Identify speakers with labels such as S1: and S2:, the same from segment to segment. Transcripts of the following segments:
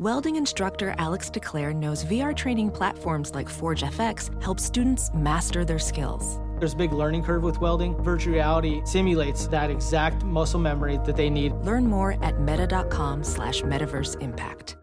S1: Welding instructor Alex DeClaire knows VR training platforms like Forge FX help students master their skills.
S2: There's a big learning curve with welding. Virtual reality simulates that exact muscle memory that they need.
S1: Learn more at meta.com slash metaverse impact.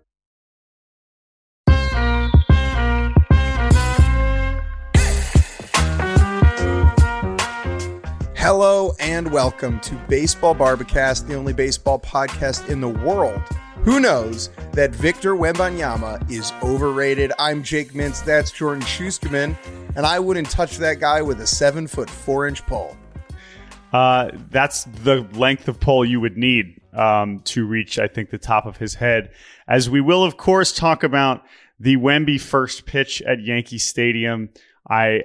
S3: Hello and welcome to Baseball Bar-B-Cast, the only baseball podcast in the world. Who knows that Victor Wembanyama is overrated? I'm Jake Mintz, that's Jordan Shusterman, and I wouldn't touch that guy with a seven foot four inch pole.
S4: Uh, that's the length of pole you would need um, to reach, I think, the top of his head. As we will, of course, talk about the Wemby first pitch at Yankee Stadium. I,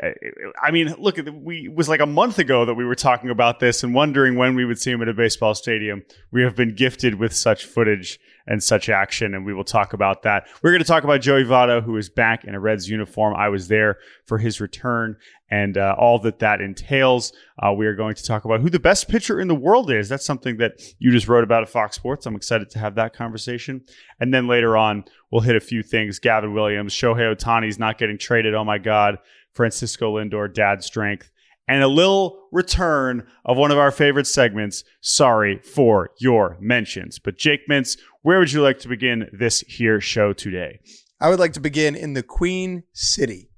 S4: I mean, look, we it was like a month ago that we were talking about this and wondering when we would see him at a baseball stadium. We have been gifted with such footage and such action, and we will talk about that. We're going to talk about Joey Votto, who is back in a Reds uniform. I was there for his return and uh, all that that entails. Uh, we are going to talk about who the best pitcher in the world is. That's something that you just wrote about at Fox Sports. I'm excited to have that conversation. And then later on, we'll hit a few things. Gavin Williams, Shohei Ohtani's not getting traded. Oh my God. Francisco Lindor, dad strength, and a little return of one of our favorite segments. Sorry for your mentions. But Jake Mintz, where would you like to begin this here show today?
S3: I would like to begin in the Queen City,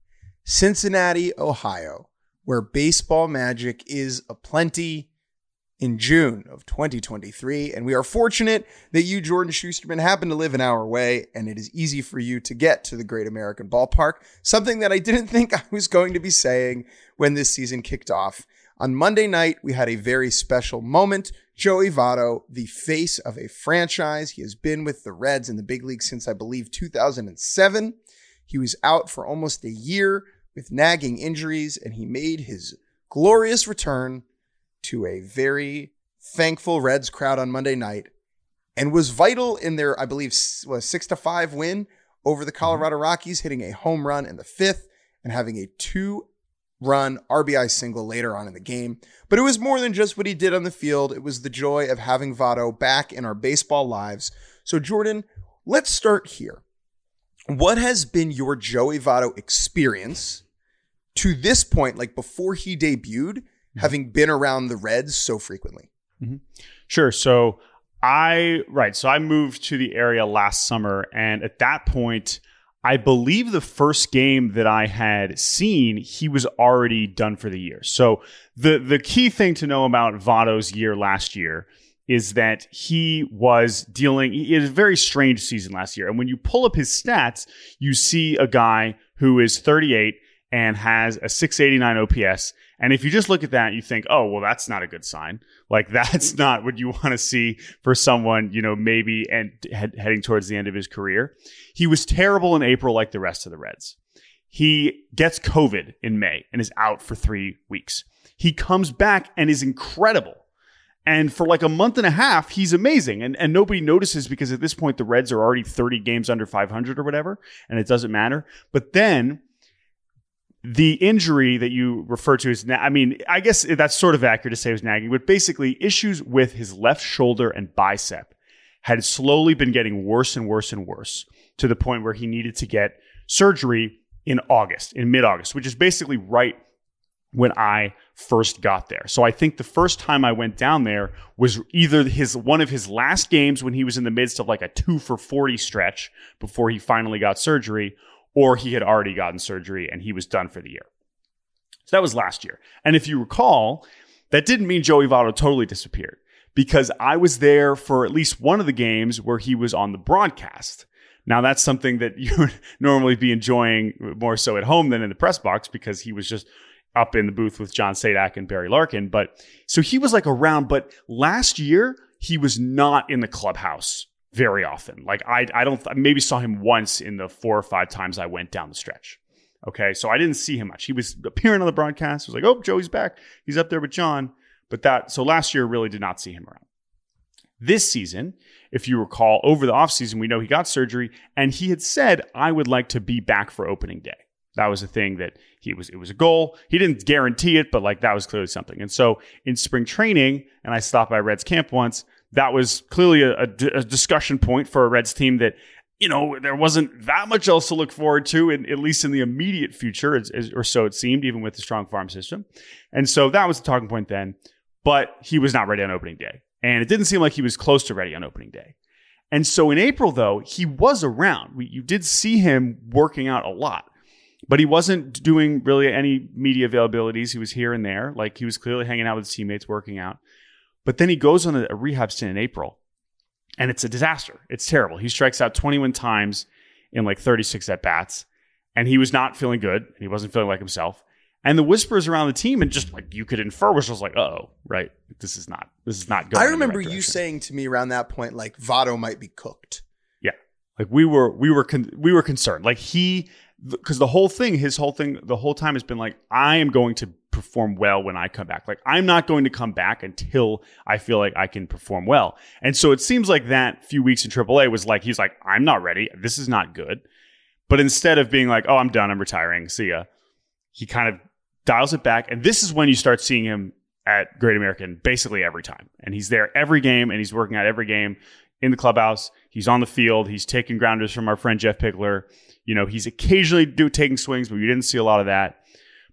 S3: Cincinnati, Ohio, where baseball magic is aplenty in June of 2023. And we are fortunate that you, Jordan Shusterman, happen to live an hour away and it is easy for you to get to the Great American Ballpark, something that I didn't think I was going to be saying when this season kicked off. On Monday night, we had a very special moment. Joey Votto, the face of a franchise. He has been with the Reds in the big league since I believe 2007. He was out for almost a year with nagging injuries, and he made his glorious return to a very thankful Reds crowd on Monday night and was vital in their, I believe, was six to five win over the Colorado mm-hmm. Rockies, hitting a home run in the fifth and having a two run RBI single later on in the game. But it was more than just what he did on the field. It was the joy of having Votto back in our baseball lives. So, Jordan, let's start here. What has been your Joey Votto experience to this point, like before he debuted, having been around the Reds so frequently?
S4: Mm-hmm. Sure. So I right. So I moved to the area last summer, and at that point, I believe the first game that I had seen, he was already done for the year. So the the key thing to know about Votto's year last year is that he was dealing he had a very strange season last year. And when you pull up his stats, you see a guy who is 38 and has a 689 OPS and if you just look at that, you think, oh, well, that's not a good sign. Like that's not what you want to see for someone, you know, maybe and head, heading towards the end of his career. He was terrible in April, like the rest of the Reds. He gets COVID in May and is out for three weeks. He comes back and is incredible. And for like a month and a half, he's amazing. And, and nobody notices because at this point, the Reds are already 30 games under 500 or whatever, and it doesn't matter. But then the injury that you refer to as, I mean, I guess that's sort of accurate to say it was nagging, but basically issues with his left shoulder and bicep had slowly been getting worse and worse and worse to the point where he needed to get surgery in August, in mid August, which is basically right when I first got there. So I think the first time I went down there was either his one of his last games when he was in the midst of like a 2 for 40 stretch before he finally got surgery or he had already gotten surgery and he was done for the year. So that was last year. And if you recall, that didn't mean Joey Votto totally disappeared because I was there for at least one of the games where he was on the broadcast. Now that's something that you would normally be enjoying more so at home than in the press box because he was just up in the booth with John Sadak and Barry Larkin. But so he was like around, but last year he was not in the clubhouse very often. Like I, I don't maybe saw him once in the four or five times I went down the stretch. Okay, so I didn't see him much. He was appearing on the broadcast. I was like, oh, Joey's back. He's up there with John. But that so last year really did not see him around. This season, if you recall, over the offseason, we know he got surgery and he had said, I would like to be back for opening day. That was a thing that he was, it was a goal. He didn't guarantee it, but like that was clearly something. And so in spring training, and I stopped by Reds camp once, that was clearly a, discussion point for a Reds team that you know, there wasn't that much else to look forward to, in, at least in the immediate future, as, as, or so it seemed, even with the strong farm system. And so that was the talking point then. But he was not ready on opening day. And it didn't seem like he was close to ready on opening day. And so in April, though, he was around. We, you did see him working out a lot, but he wasn't doing really any media availabilities. He was here and there. Like he was clearly hanging out with his teammates, working out. But then he goes on a, rehab stint in April, and it's a disaster. It's terrible. He strikes out 21 times in like 36 at bats, and he was not feeling good. And he wasn't feeling like himself. And the whispers around the team, and just like you could infer, was just like, oh, right, this is not, this is not good.
S3: I remember right you saying to me around that point, like Votto might be cooked.
S4: Yeah, like we were, we were, con- we were concerned. Like he, because the whole thing, his whole thing, the whole time has been like, I am going to perform well when I come back. Like I'm not going to come back until I feel like I can perform well. And so it seems like that few weeks in AAA was like he's like, I'm not ready. This is not good. But instead of being like, oh, I'm done, I'm retiring, see ya, he kind of dials it back. And this is when you start seeing him at Great American basically every time. And he's there every game and he's working out every game in the clubhouse. He's on the field. He's taking grounders from our friend Jeff Pickler. You know, he's occasionally do taking swings, but we didn't see a lot of that.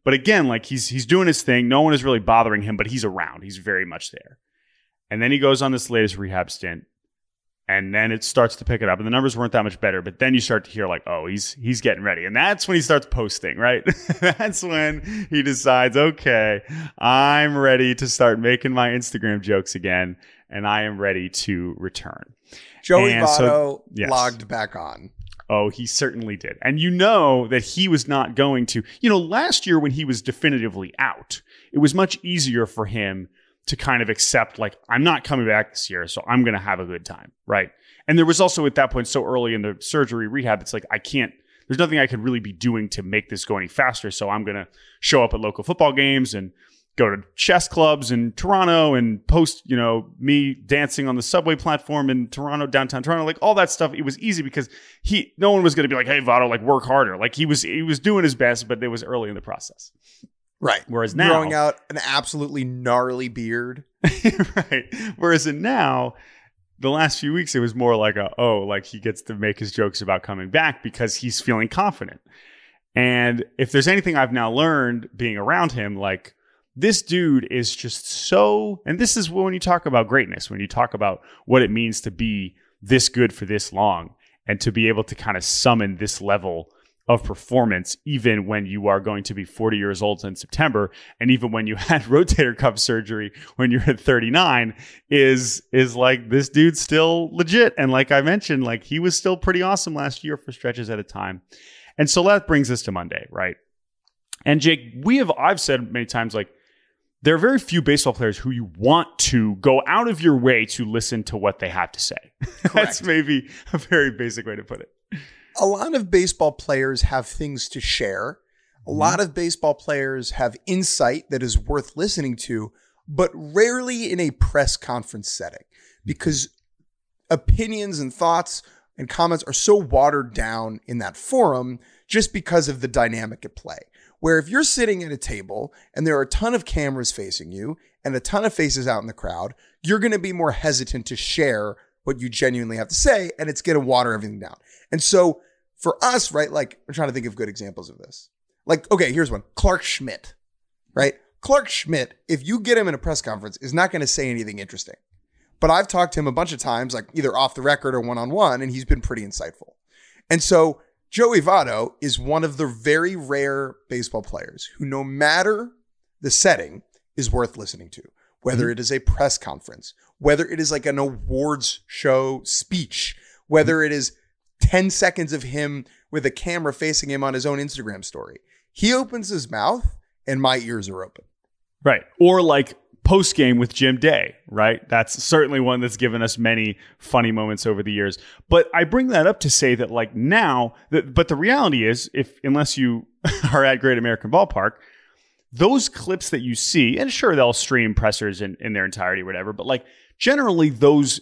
S4: But again, like he's he's doing his thing. No one is really bothering him, but he's around. He's very much there. And then he goes on this latest rehab stint and then it starts to pick it up and the numbers weren't that much better but then you start to hear like oh he's he's getting ready and that's when he starts posting right that's when he decides okay i'm ready to start making my instagram jokes again and i am ready to return
S3: joey and Votto so, yes. logged back on
S4: Oh, he certainly did. And you know that he was not going to, you know, last year when he was definitively out, it was much easier for him to kind of accept like I'm not coming back this year, so I'm going to have a good time, right? And there was also at that point so early in the surgery rehab, it's like I can't. There's nothing I could really be doing to make this go any faster, so I'm going to show up at local football games and go to chess clubs in Toronto and post, you know, me dancing on the subway platform in Toronto, downtown Toronto, like all that stuff. It was easy because he, no one was going to be like, "Hey, Votto, like work harder." Like he was, he was doing his best, but it was early in the process.
S3: Right.
S4: Whereas now
S3: growing out an absolutely gnarly beard.
S4: right. Whereas in now, the last few weeks it was more like a oh, like he gets to make his jokes about coming back because he's feeling confident. And if there's anything I've now learned being around him, like this dude is just so and this is when you talk about greatness, when you talk about what it means to be this good for this long and to be able to kind of summon this level of performance, even when you are going to be 40 years old in September, and even when you had rotator cuff surgery when you're at 39, is is like this dude's still legit. And like I mentioned, like he was still pretty awesome last year for stretches at a time. And so that brings us to Monday, right? And Jake, we have I've said many times, like there are very few baseball players who you want to go out of your way to listen to what they have to say. That's maybe a very basic way to put it
S3: a lot of baseball players have things to share. A mm-hmm. lot of baseball players have insight that is worth listening to, but rarely in a press conference setting because opinions and thoughts and comments are so watered down in that forum just because of the dynamic at play. Where if you're sitting at a table and there are a ton of cameras facing you and a ton of faces out in the crowd, you're going to be more hesitant to share what you genuinely have to say and it's going to water everything down. And so for us, right, like I'm trying to think of good examples of this. Like, okay, here's one Clarke Schmidt, right? Clarke Schmidt, if you get him in a press conference, is not going to say anything interesting. But I've talked to him a bunch of times, like either off the record or one on one, and he's been pretty insightful. And so Joey Votto is one of the very rare baseball players who, no matter the setting, is worth listening to. Whether mm-hmm. it is a press conference, whether it is like an awards show speech, whether it is 10 seconds of him with a camera facing him on his own Instagram story. He opens his mouth and my ears are open.
S4: Right. Or like post game with Jim Day, right? That's certainly one that's given us many funny moments over the years. But I bring that up to say that like now, that, but the reality is, if unless you are at Great American Ballpark, those clips that you see, and sure they'll stream pressers in, in their entirety, whatever, but like generally those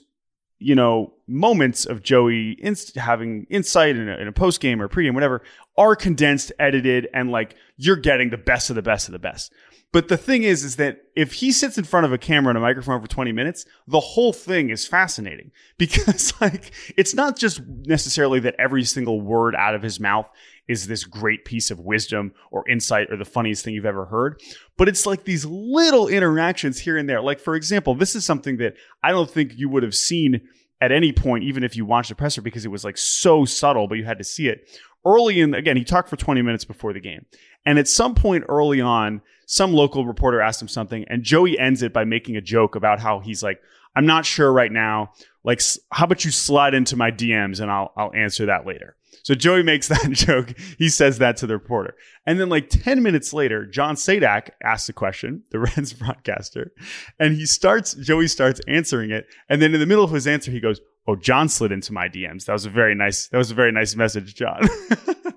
S4: you know, moments of Joey having insight in a, in a post game or pregame, whatever, are condensed, edited, and like you're getting the best of the best of the best. But the thing is, is that if he sits in front of a camera and a microphone for 20 minutes, the whole thing is fascinating because like it's not just necessarily that every single word out of his mouth is this great piece of wisdom or insight or the funniest thing you've ever heard, but it's like these little interactions here and there. Like for example, this is something that I don't think you would have seen at any point, even if you watched the presser, because it was like so subtle, but you had to see it early in. Again, he talked for 20 minutes before the game, and at some point early on, some local reporter asked him something, and Joey ends it by making a joke about how he's like, "I'm not sure right now. Like, how about you slide into my DMs and I'll I'll answer that later." So Joey makes that joke. He says that to the reporter. And then like 10 minutes later, John Sadak asks a question, the Reds broadcaster, and he starts, Joey starts answering it. And then in the middle of his answer, he goes, Oh, John slid into my DMs. That was a very nice, that was a very nice message, John.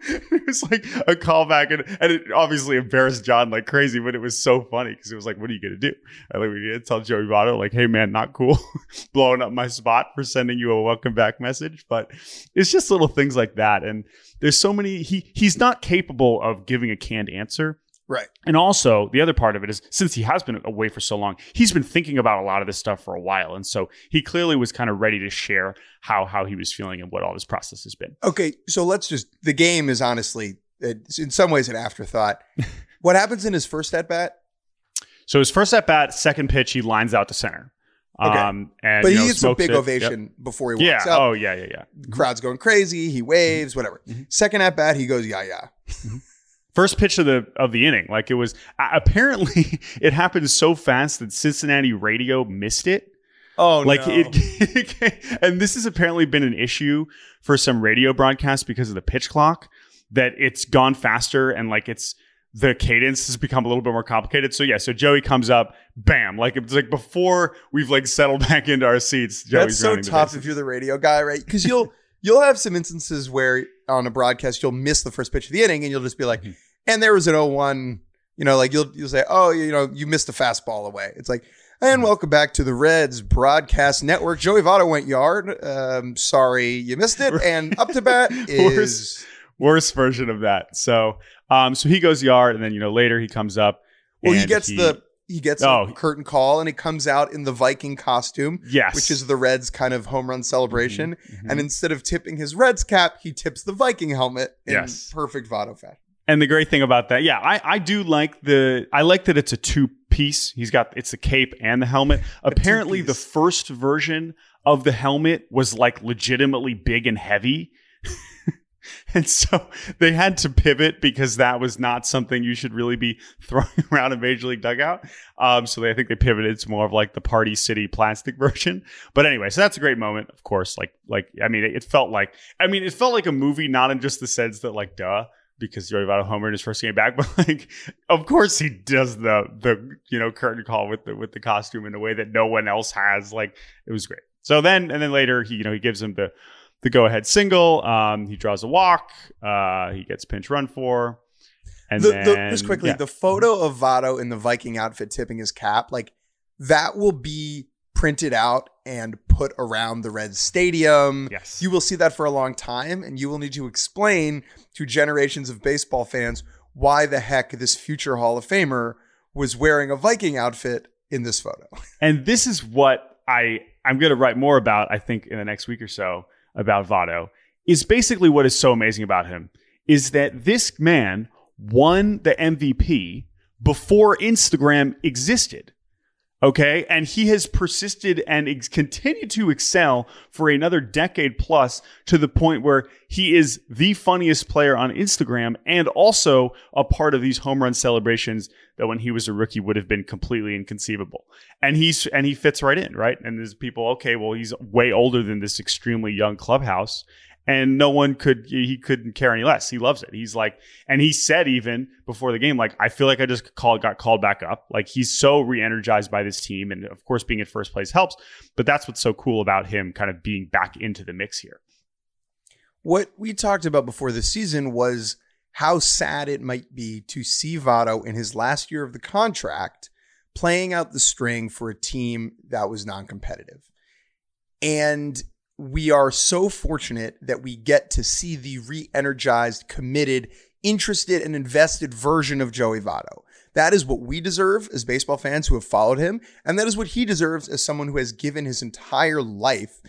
S4: it was like a callback and, and it obviously embarrassed John like crazy, but it was so funny because it was like, what are you to do? I like, we need to tell Joey Votto, like, hey man, not cool. Blowing up my spot for sending you a welcome back message. But it's just little things like that. And there's so many, he, he's not capable of giving a canned answer
S3: Right.
S4: and also, the other part of it is since he has been away for so long, he's been thinking about a lot of this stuff for a while. And so he clearly was kind of ready to share how how he was feeling and what all this process has been.
S3: Okay, so let's just the game is honestly it's in some ways an afterthought. what happens in his first at bat?
S4: So his first at bat, second pitch, he lines out to center.
S3: Okay.
S4: Um, and
S3: But he
S4: know,
S3: gets a big
S4: it.
S3: ovation
S4: Yep.
S3: before he
S4: Yeah.
S3: walks out.
S4: Oh yeah. Yeah. Yeah.
S3: Crowd's going crazy. He waves, whatever.
S4: Mm-hmm.
S3: Second at bat, he goes, yeah, yeah.
S4: First pitch of the of the inning, like it was. Apparently, it happened so fast that Cincinnati radio missed it.
S3: Oh,
S4: like it and this has apparently been an issue for some radio broadcasts because of the pitch clock that it's gone faster and like it's the cadence has become a little bit more complicated so yeah so joey comes up bam like it's like before we've like settled back into our seats Joey's
S3: That's so tough if you're the radio guy, right? Because you'll you'll have some instances where on a broadcast you'll miss the first pitch of the inning and you'll just be like,
S4: Mm-hmm.
S3: And there was an 0-1, you know, like you'll you'll say, oh, you know, you missed a fastball away. It's like,
S4: Mm-hmm.
S3: and welcome back to the Reds broadcast network. Joey Votto went yard. Um, sorry you missed it. And up to bat is
S4: Worst. worst version of that so um so he goes yard and then you know later he comes up
S3: well, he gets the he gets
S4: Oh.
S3: a curtain call and he comes out in the Viking costume.
S4: yes
S3: which is the Reds kind of home run celebration.
S4: Mhm.
S3: And instead of tipping his Reds cap, he tips the Viking helmet in
S4: Yes.
S3: perfect Votto fashion.
S4: And the great thing about that, yeah, I, I do like the I like that it's a two piece. He's got it's the cape and the helmet. Apparently, the first version of the helmet was like legitimately big and heavy. and so they had to pivot because that was not something you should really be throwing around a major league dugout. Um, so they, I think they pivoted to more of like the Party City plastic version. But anyway, so that's a great moment, of course. Like, like I mean, it, it felt like I mean, it felt like a movie, not in just the sense that like, duh, because Joey Votto homer in his first game back, but like, of course he does the the you know curtain call with the with the costume in a way that no one else has. Like, it was great. So then, and then later, he you know he gives him the the go ahead single. Um, he draws a walk. Uh, he gets pinch run for. And
S3: The,
S4: then,
S3: the, just quickly,
S4: yeah.
S3: the photo of Votto in the Viking outfit tipping his cap, like that will be printed out and put around the Reds stadium.
S4: yes,
S3: You will see that for a long time, and you will need to explain to generations of baseball fans why the heck this future Hall of Famer was wearing a Viking outfit in this photo.
S4: And this is what I I'm going to write more about. I think in the next week or so about Votto is basically what is so amazing about him is that this man won the MVP before Instagram existed. Okay. And he has persisted and ex- continued to excel for another decade plus to the point where he is the funniest player on Instagram and also a part of these home run celebrations that when he was a rookie would have been completely inconceivable. And he's, and he fits right in, right? And there's people, okay, well, he's way older than this extremely young clubhouse and no one could he couldn't care any less. He loves it. He's like, and he said even before the game, like, I feel like I just called got called back up. Like he's so re-energized by this team, and of course, being in first place helps. But that's what's so cool about him, kind of being back into the mix here.
S3: What we talked about before the season was how sad it might be to see Votto in his last year of the contract playing out the string for a team that was non competitive. And we are so fortunate that we get to see the re energized, committed, interested, and invested version of Joey Votto. That is what we deserve as baseball fans who have followed him. And that is what he deserves as someone who has given his entire life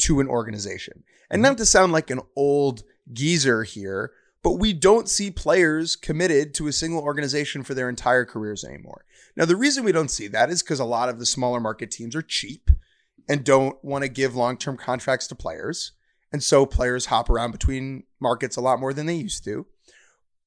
S3: to an organization. And mm-hmm. not to sound like an old geezer here, but we don't see players committed to a single organization for their entire careers anymore. Now, the reason we don't see that is because a lot of the smaller market teams are cheap and don't want to give long term contracts to players. And so players hop around between markets a lot more than they used to.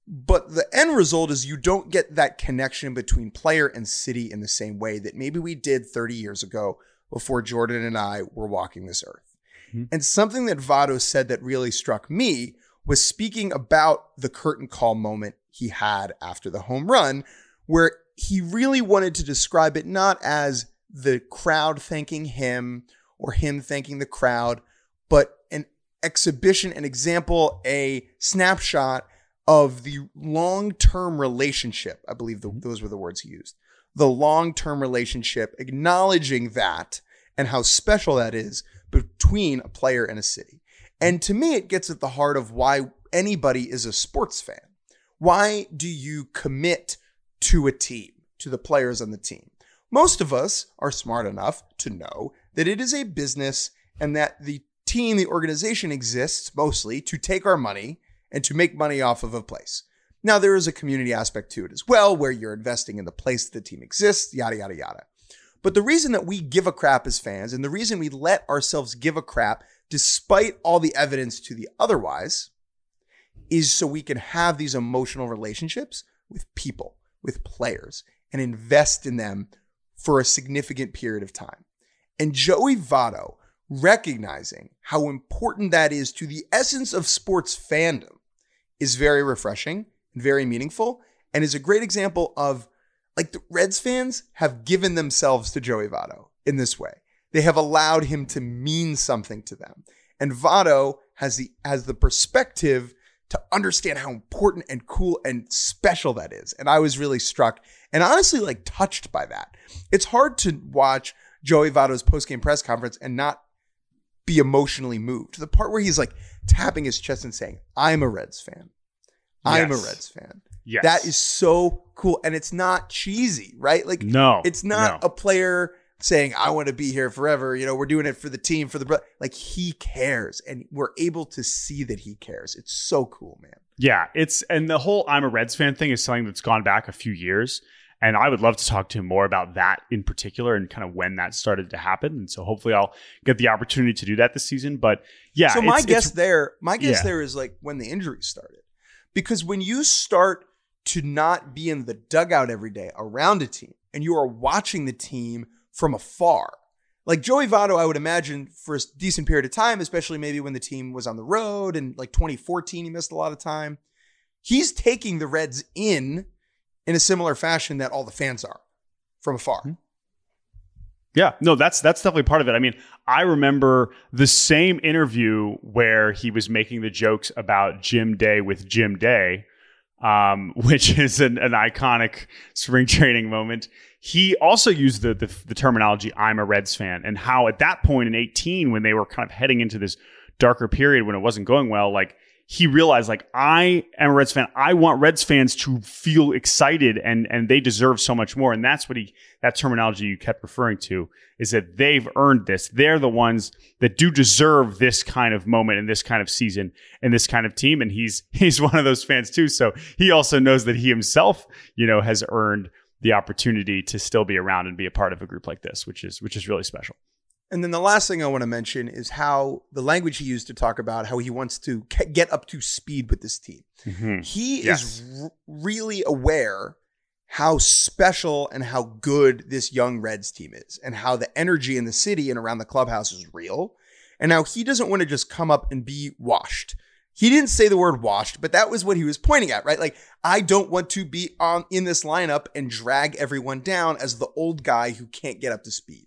S3: But the end result is you don't get that connection between player and city in the same way that maybe we did 30 years ago before Jordan and I were walking this earth. Mm-hmm. And something that Votto said that really struck me was speaking about the curtain call moment he had after the home run, where he really wanted to describe it not as the crowd thanking him or him thanking the crowd, but an exhibition, an example, a snapshot of the long term relationship. I believe the, mm-hmm. those were the words he used. The long term relationship, acknowledging that and how special that is between a player and a city. Mm-hmm. And to me, it gets at the heart of why anybody is a sports fan. Why do you commit to a team, to the players on the team? Most of us are smart enough to know that it is a business and that the team, the organization exists mostly to take our money and to make money off of a place. Now, there is a community aspect to it as well, where you're investing in the place that the team exists, yada, yada, yada. But the reason that we give a crap as fans and the reason we let ourselves give a crap despite all the evidence to the otherwise is so we can have these emotional relationships with people, with players, and invest in them for a significant period of time. And Joey Votto, recognizing how important that is to the essence of sports fandom, is very refreshing and very meaningful, and is a great example of like the Reds fans have given themselves to Joey Votto in this way. They have allowed him to mean something to them. And Votto has the has the perspective to understand how important and cool and special that is. And I was really struck and honestly like touched by that. It's hard to watch Joey Votto's post-game press conference and not be emotionally moved to the part where he's like tapping his chest and saying, I'm a Reds fan. I'm yes. a Reds fan. Yes. That is so cool. And it's not cheesy, right? Like,
S4: no,
S3: it's not no. a player saying, I want to be here forever. You know, we're doing it for the team, for the, like, he cares. And we're able to see that he cares. It's so cool, man.
S4: Yeah. It's, and the whole I'm a Reds fan thing is something that's gone back a few years. And I would love to talk to him more about that in particular and kind of when that started to happen. And so hopefully I'll get the opportunity to do that this season. But yeah.
S3: So my guess there, my guess yeah. there is like when the injuries started. Because when you start to not be in the dugout every day around a team and you are watching the team from afar, like Joey Votto, I would imagine for a decent period of time, especially maybe when the team was on the road and like 2014, he missed a lot of time. He's taking the Reds in in a similar fashion that all the fans are from afar. Mm-hmm.
S4: Yeah, no, that's that's definitely part of it. I mean, I remember the same interview where he was making the jokes about Jim Day with Jim Day, um, which is an, an, iconic spring training moment. He also used the, the the terminology "I'm a Reds fan" and how at that point in 18, when they were kind of heading into this darker period when it wasn't going well, like he realized like I am a Reds fan. I want Reds fans to feel excited and and they deserve so much more. And that's what he that terminology you kept referring to is that they've earned this. They're the ones that do deserve this kind of moment and this kind of season and this kind of team. And he's he's one of those fans too. So he also knows that he himself, you know, has earned the opportunity to still be around and be a part of a group like this, which is which is really special.
S3: And then the last thing I want to mention is how the language he used to talk about how he wants to get up to speed with this team. Mm-hmm. He yes. is r- really aware how special and how good this young Reds team is, and how the energy in the city and around the clubhouse is real. And now he doesn't want to just come up and be washed. He didn't say the word washed, but that was what he was pointing at, right? Like, I don't want to be on in this lineup and drag everyone down as the old guy who can't get up to speed.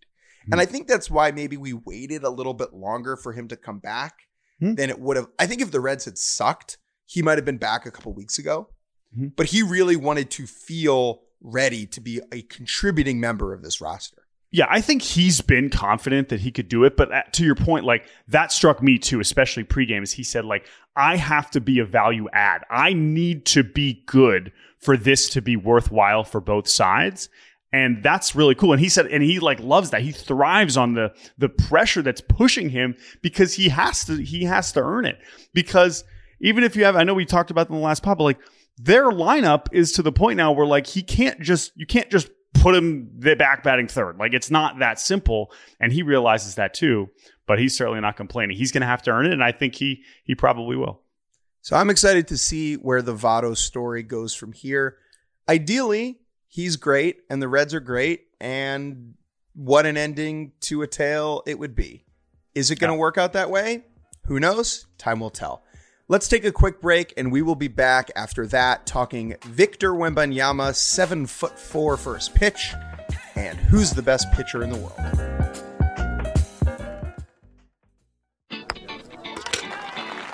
S3: And I think that's why maybe we waited a little bit longer for him to come back mm-hmm. than it would have. I think if the Reds had sucked, he might have been back a couple weeks ago. Mm-hmm. But he really wanted to feel ready to be a contributing member of this roster.
S4: Yeah, I think he's been confident that he could do it. But to your point, like that struck me too, especially pregame, as he said, like, I have to be a value add. I need to be good for this to be worthwhile for both sides. And that's really cool. And he said, and he like loves that. He thrives on the the pressure that's pushing him because he has to he has to earn it. Because even if you have, I know we talked about in the last pod, but like their lineup is to the point now where like he can't just you can't just put him the back batting third. Like it's not that simple, and he realizes that too. But he's certainly not complaining. He's going to have to earn it, and I think he he probably will.
S3: So I'm excited to see where the Votto story goes from here. Ideally, he's great, and the Reds are great, and what an ending to a tale it would be. Is it going to yeah. work out that way? Who knows? Time will tell. Let's take a quick break, and we will be back after that talking Victor Wembanyama, seven foot four first pitch, and who's the best pitcher in the world.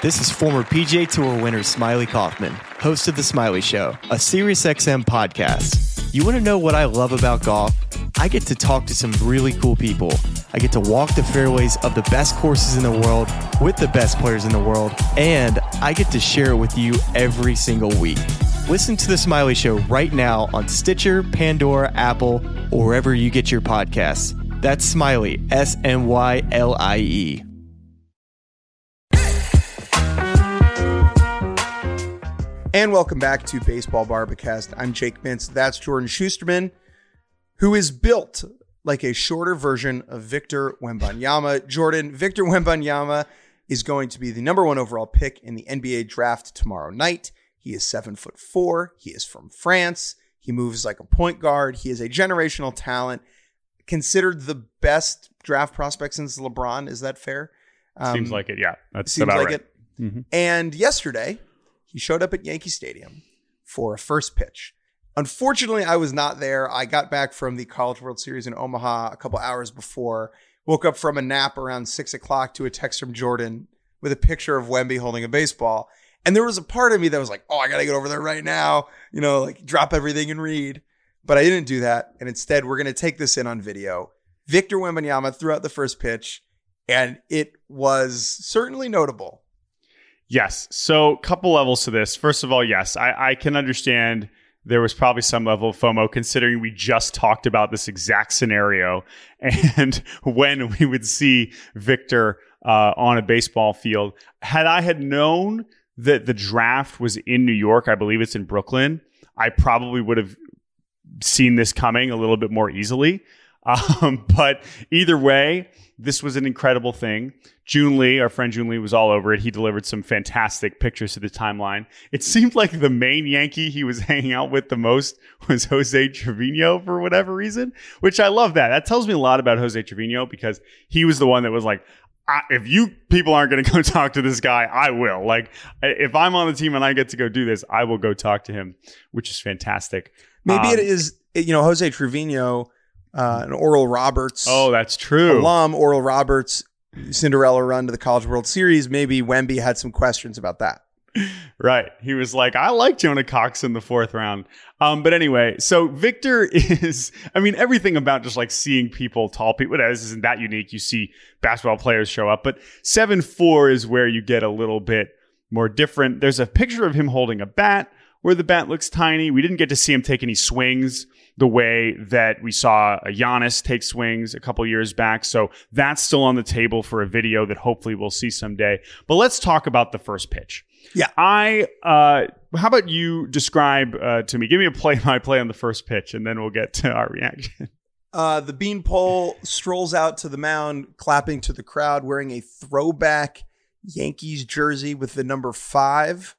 S5: This is former PGA Tour winner Smylie Kaufman, host of The Smylie Show, a SiriusXM podcast. You want to know what I love about golf? I get to talk to some really cool people. I get to walk the fairways of the best courses in the world with the best players in the world, and I get to share it with you every single week. Listen to The Smylie Show right now on Stitcher, Pandora, Apple, or wherever you get your podcasts. That's Smylie, S M Y L I E.
S3: And welcome back to Baseball Bar-B-Cast. I'm Jake Mintz. That's Jordan Shusterman, who is built like a shorter version of Victor Wembanyama. Jordan, Victor Wembanyama is going to be the number one overall pick in the NBA draft tomorrow night. He is seven foot four. He is from France. He moves like a point guard. He is a generational talent, considered the best draft prospect since LeBron. Is that fair?
S4: Um, seems like it. Yeah, that's seems like right. it.
S3: Mm-hmm. And yesterday, he showed up at Yankee Stadium for a first pitch. Unfortunately, I was not there. I got back from the College World Series in Omaha a couple hours before. Woke up from a nap around six o'clock to a text from Jordan with a picture of Wemby holding a baseball. And there was a part of me that was like, oh, I got to get over there right now, you know, like drop everything and read. But I didn't do that. And instead, we're going to take this in on video. Victor Wembanyama threw out the first pitch, and it was certainly notable.
S4: Yes. So, couple levels to this. First of all, yes, I, I can understand – there was probably some level of FOMO considering we just talked about this exact scenario and when we would see Victor uh, on a baseball field. Had I had known that the draft was in New York, I believe it's in Brooklyn, I probably would have seen this coming a little bit more easily. Um, but either way, this was an incredible thing. June Lee, our friend June Lee, was all over it. He delivered some fantastic pictures to the timeline. It seemed like the main Yankee he was hanging out with the most was Jose Trevino for whatever reason, which I love that. That tells me a lot about Jose Trevino because he was the one that was like, if you people aren't going to go talk to this guy, I will. Like, if I'm on the team and I get to go do this, I will go talk to him, which is fantastic.
S3: Maybe um, it is, you know, Jose Trevino uh, an Oral Roberts.
S4: Oh, that's true.
S3: Alum Oral Roberts Cinderella run to the College World Series. Maybe Wemby had some questions about that.
S4: Right. He was like, I like Jonah Cox in the fourth round. Um, but anyway, so Victor is, I mean, everything about just like seeing people, tall people, this isn't that unique. You see basketball players show up, but 7 4 is where you get a little bit more different. There's a picture of him holding a bat where the bat looks tiny. We didn't get to see him take any swings the way that we saw a Giannis take swings a couple years back. So that's still on the table for a video that hopefully we'll see someday. But let's talk about the first pitch.
S3: Yeah.
S4: I, uh, how about you describe uh, to me? Give me a play by play on the first pitch, and then we'll get to our reaction.
S3: Uh, the beanpole strolls out to the mound, clapping to the crowd, wearing a throwback Yankees jersey with the number five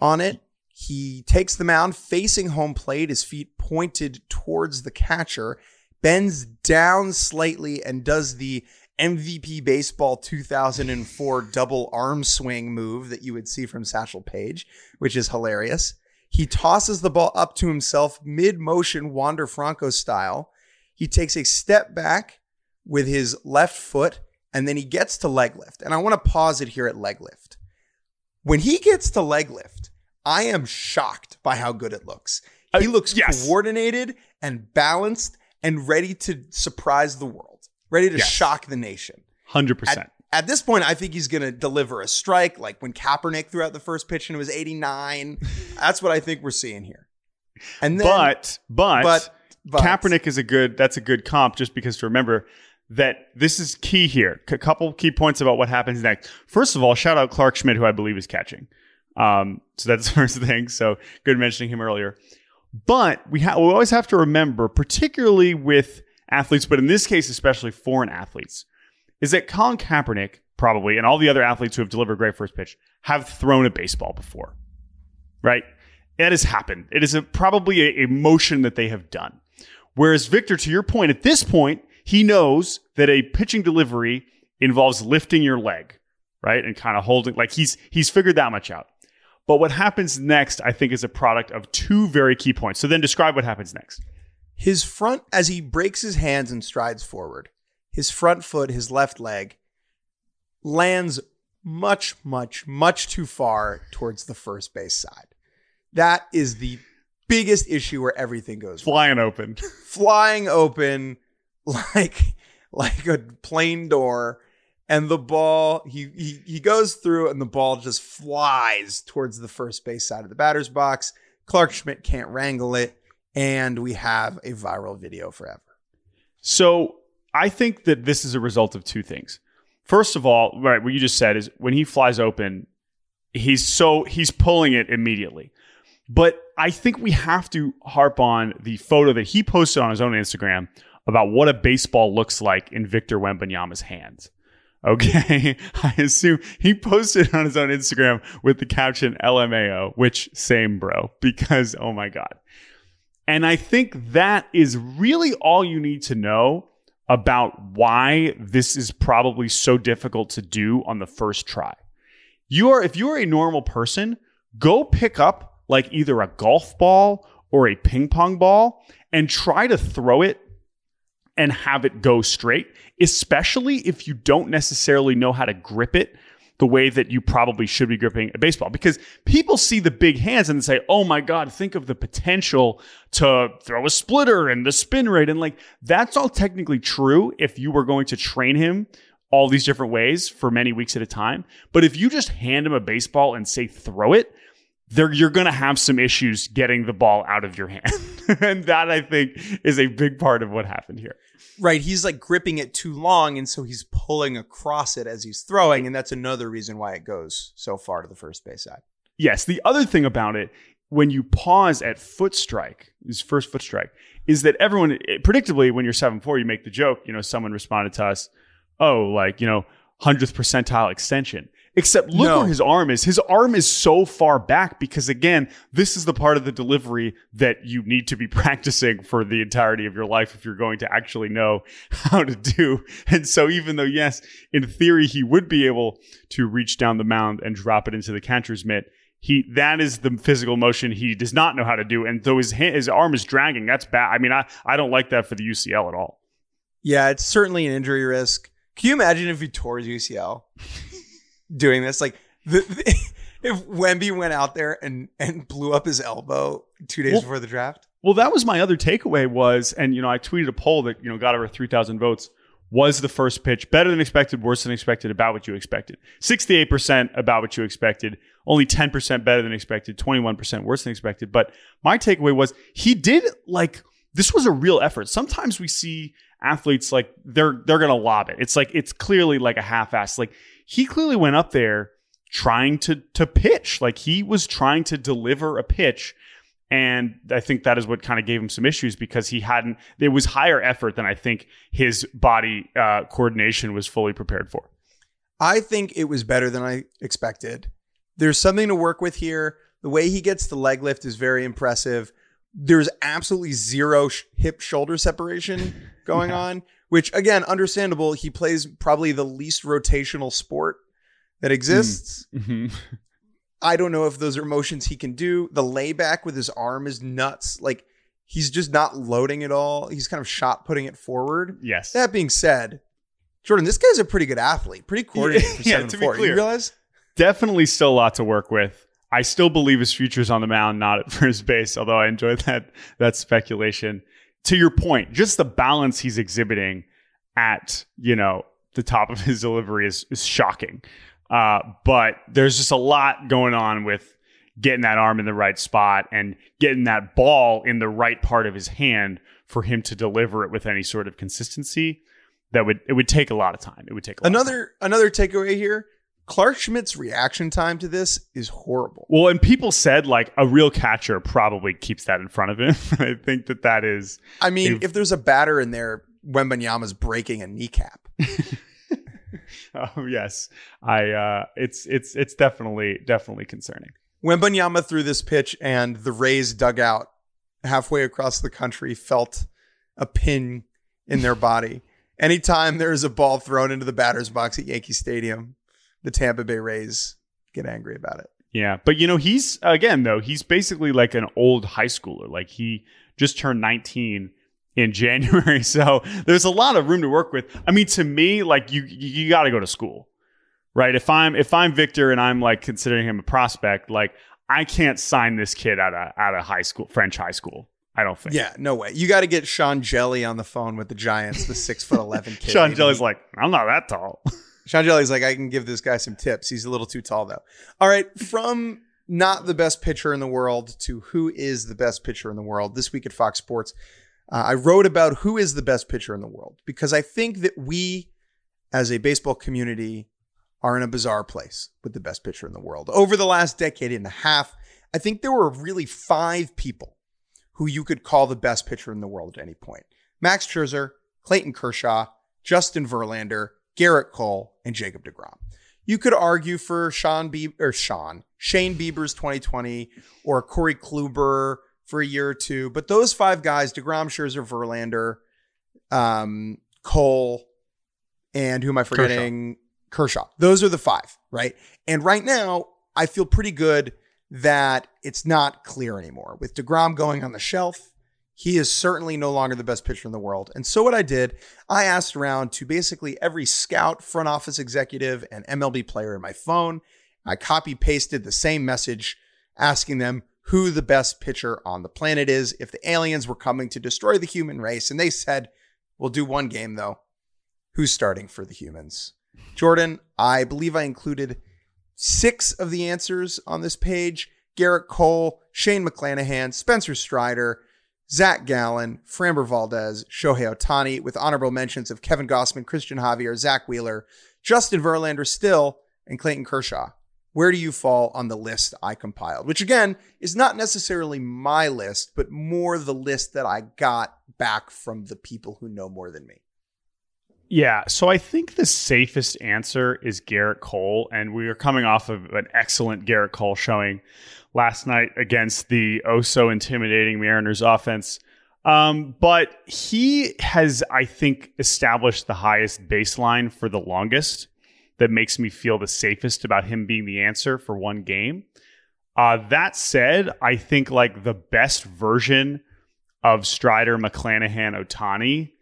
S3: on it. He takes the mound facing home plate, his feet pointed towards the catcher, bends down slightly, and does the MVP Baseball 2004 double arm swing move that you would see from Satchel Paige, which is hilarious. He tosses the ball up to himself mid motion, Wander Franco style. He takes a step back with his left foot, and then he gets to leg lift. And I want to pause it here at leg lift. When he gets to leg lift, I am shocked by how good it looks. Uh, he looks yes. coordinated and balanced and ready to surprise the world, ready to
S4: Yes.
S3: shock the nation.
S4: Hundred percent.
S3: At, at this point, I think he's going to deliver a strike like when Kaepernick threw out the first pitch and it was 89. That's what I think we're seeing here. And then,
S4: But but
S3: but, but
S4: Kaepernick is a good. That's a good comp, just because to remember that this is key here. A couple key points about what happens next. First of all, shout out Clarke Schmidt, who I believe is catching. Um, so that's the first thing. So good mentioning him earlier. But we ha- we always have to remember, particularly with athletes, but in this case, especially foreign athletes, is that Colin Kaepernick probably and all the other athletes who have delivered great first pitch have thrown a baseball before, right? That has happened. It is a, probably a, a motion that they have done. Whereas Victor, to your point, at this point, he knows that a pitching delivery involves lifting your leg, right, and kind of holding. Like he's he's figured that much out. But what happens next, I think, is a product of two very key points. So then, describe what happens next.
S3: his front, as he breaks his hands and strides forward, his front foot, his left leg, lands much, much, much too far towards the first base side. That is the biggest issue where everything goes wrong.
S4: Flying open.
S3: flying open like like a plane door and the ball he, he he goes through and the ball just flies towards the first base side of the batter's box clarke schmidt can't wrangle it and we have a viral video forever
S4: So I think that this is a result of two things. First of all, right, what you just said is when he flies open, he's so he's pulling it immediately. But I think we have to harp on the photo that he posted on his own Instagram about what a baseball looks like in Victor Wembanyama's hands. Okay. I assume he posted on his own Instagram with the caption LMAO, which same bro, because oh my God. And I think that is really all you need to know about why this is probably so difficult to do on the first try. You are if you're a normal person, go pick up like either a golf ball or a ping pong ball and try to throw it and have it go straight, especially if you don't necessarily know how to grip it the way that you probably should be gripping a baseball because people see the big hands and say, "Oh my god, think of the potential to throw a splitter and the spin rate." And like that's all technically true if you were going to train him all these different ways for many weeks at a time. But if you just hand him a baseball and say throw it, there you're going to have some issues getting the ball out of your hand. and that I think is a big part of what happened here.
S3: right he's like gripping it too long and so he's pulling across it as he's throwing and that's another reason why it goes so far to the first base side
S4: Yes. The other thing about it, when you pause at foot strike, his first foot strike, is that everyone, eh, predictably, when you're 7 4, you make the joke, you know, someone responded to us, oh, like, you know, 100th percentile extension. Except look
S3: No.
S4: where his arm is. His arm is so far back because, again, this is the part of the delivery that you need to be practicing for the entirety of your life if you're going to actually know how to do. And so, even though, yes, in theory, he would be able to reach down the mound and drop it into the catcher's mitt, he that is the physical motion he does not know how to do. And though his hand, his arm is dragging, that's bad. I mean, I, I don't like that for the UCL at all.
S3: Yeah, it's certainly an injury risk. Can you imagine if he tore his UCL doing this? Like, the, the- if Wemby went out there and and blew up his elbow two days
S4: Well-
S3: before the draft.
S4: Well, that was my other takeaway was, and you know, I tweeted a poll that you know got over three thousand votes. Was the first pitch better than expected, worse than expected, about what you expected? Sixty-eight percent about what you expected, only ten percent better than expected, twenty-one percent worse than expected. But my takeaway was he did like this was a real effort. Sometimes we see athletes like they're they're gonna lob it. It's like it's clearly like a half-ass. Like he clearly went up there trying to to pitch. Like he was trying to deliver a pitch. And I think that is what kind of gave him some issues because he hadn't, there was higher effort than I think his body uh, coordination was fully prepared for.
S3: I think it was better than I expected. There's something to work with here. The way he gets the leg lift is very impressive. There's absolutely zero sh- hip shoulder separation going on, which again, understandable. He plays probably the least rotational sport that exists. Mm. Mm-hmm. I don't know if those are motions he can do. The layback with his arm is nuts. Like he's just not loading it all. He's kind of shot putting it forward.
S4: Yes.
S3: That being said, Jordan, this guy's a pretty good athlete, pretty coordinated for
S4: Yeah, to
S3: to
S4: be clear.
S3: You realize?
S4: Definitely still a lot to work with. I still believe his future's on the mound, not at first base, although I enjoyed that that speculation. To your point, just the balance he's exhibiting at, you know, the top of his delivery is, is shocking. Uh, but there's just a lot going on with getting that arm in the right spot and getting that ball in the right part of his hand for him to deliver it with any sort of consistency. That would it would take a lot of time. It would take
S3: another another takeaway here. Clarke Schmidt's reaction time to this is horrible.
S4: Well, and people said like a real catcher probably keeps that in front of him. I think that that is.
S3: I mean, if there's a batter in there, Wembanyama's breaking a kneecap.
S4: oh yes, I. uh It's it's it's definitely definitely concerning.
S3: Wembanyama threw this pitch, and the Rays dugout halfway across the country felt a pin in their body. Anytime there is a ball thrown into the batter's box at Yankee Stadium, the Tampa Bay Rays get angry about it.
S4: Yeah, but you know, he's again though, he's basically like an old high schooler. Like he just turned 19 in January. So there's a lot of room to work with. I mean, to me, like you you got to go to school. Right? If I'm if I'm Victor and I'm like considering him a prospect, like I can't sign this kid out of out of high school, French high school. I don't think.
S3: Yeah, no way. You got to get Sean Hjelle on the phone with the Giants, the six foot eleven kid.
S4: Sean Hjelle's like, I'm not that tall.
S3: Sean Hjelle's like, I can give this guy some tips. He's a little too tall though. All right, from not the best pitcher in the world to who is the best pitcher in the world. This week at Fox Sports, uh, I wrote about who is the best pitcher in the world because I think that we, as a baseball community, are in a bizarre place with the best pitcher in the world. Over the last decade and a half, I think there were really five people who you could call the best pitcher in the world at any point Max Scherzer, Clayton Kershaw, Justin Verlander, Gerrit Cole, and Jacob DeGrom. You could argue for Sean Bieber or Sean, Shane Bieber's 2020 or Corey Kluber for a year or two, but those five guys, DeGrom, Scherzer, Verlander, um, Cole, and who am I forgetting? Kershaw. Those are the five, right? And right now, I feel pretty good that it's not clear anymore. With DeGrom going on the shelf, he is certainly no longer the best pitcher in the world. And so, what I did, I asked around to basically every scout, front office executive, and MLB player in my phone. I copy pasted the same message asking them who the best pitcher on the planet is if the aliens were coming to destroy the human race. And they said, We'll do one game though. Who's starting for the humans? Jordan, I believe I included six of the answers on this page Gerrit Cole, Shane McClanahan, Spencer Strider, Zach Gallen, Framber Valdez, Shohei Ohtani, with honorable mentions of Kevin Gausman, Christian Javier, Zach Wheeler, Justin Verlander still, and Clayton Kershaw. Where do you fall on the list I compiled? Which again is not necessarily my list, but more the list that I got back from the people who know more than me.
S4: Yeah, so I think the safest answer is Gerrit Cole, and we are coming off of an excellent Gerrit Cole showing last night against the oh so intimidating Mariners offense. Um, but he has, I think, established the highest baseline for the longest that makes me feel the safest about him being the answer for one game. Uh, that said, I think like the best version of Strider, McClanahan, Ohtani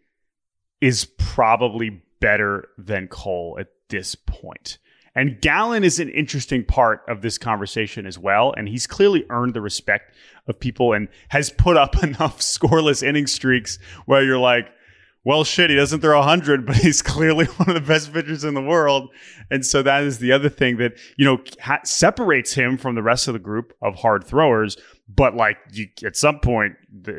S4: is probably better than Cole at this point. And Gallen is an interesting part of this conversation as well. And he's clearly earned the respect of people and has put up enough scoreless inning streaks where you're like, well, shit, he doesn't throw 100, but he's clearly one of the best pitchers in the world. And so that is the other thing that, you know, ha- separates him from the rest of the group of hard throwers. But like you, at some point,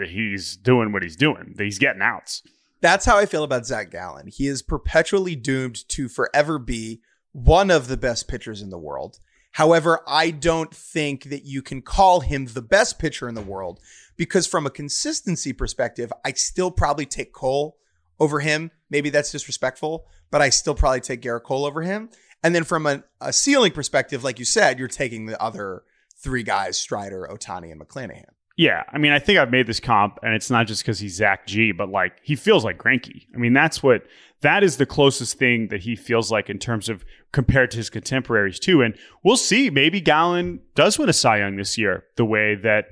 S4: he's doing what he's doing, he's getting outs.
S3: That's how I feel about Zach Gallen. He is perpetually doomed to forever be one of the best pitchers in the world. However, I don't think that you can call him the best pitcher in the world because, from a consistency perspective, I still probably take Cole over him. Maybe that's disrespectful, but I still probably take Gerrit Cole over him. And then from a, a ceiling perspective, like you said, you're taking the other three guys Strider, Ohtani, and McClanahan.
S4: Yeah, I mean, I think I've made this comp, and it's not just because he's Zach G, but like he feels like Greinke. I mean, that's what that is the closest thing that he feels like in terms of compared to his contemporaries too. And we'll see. Maybe Gallen does win a Cy Young this year, the way that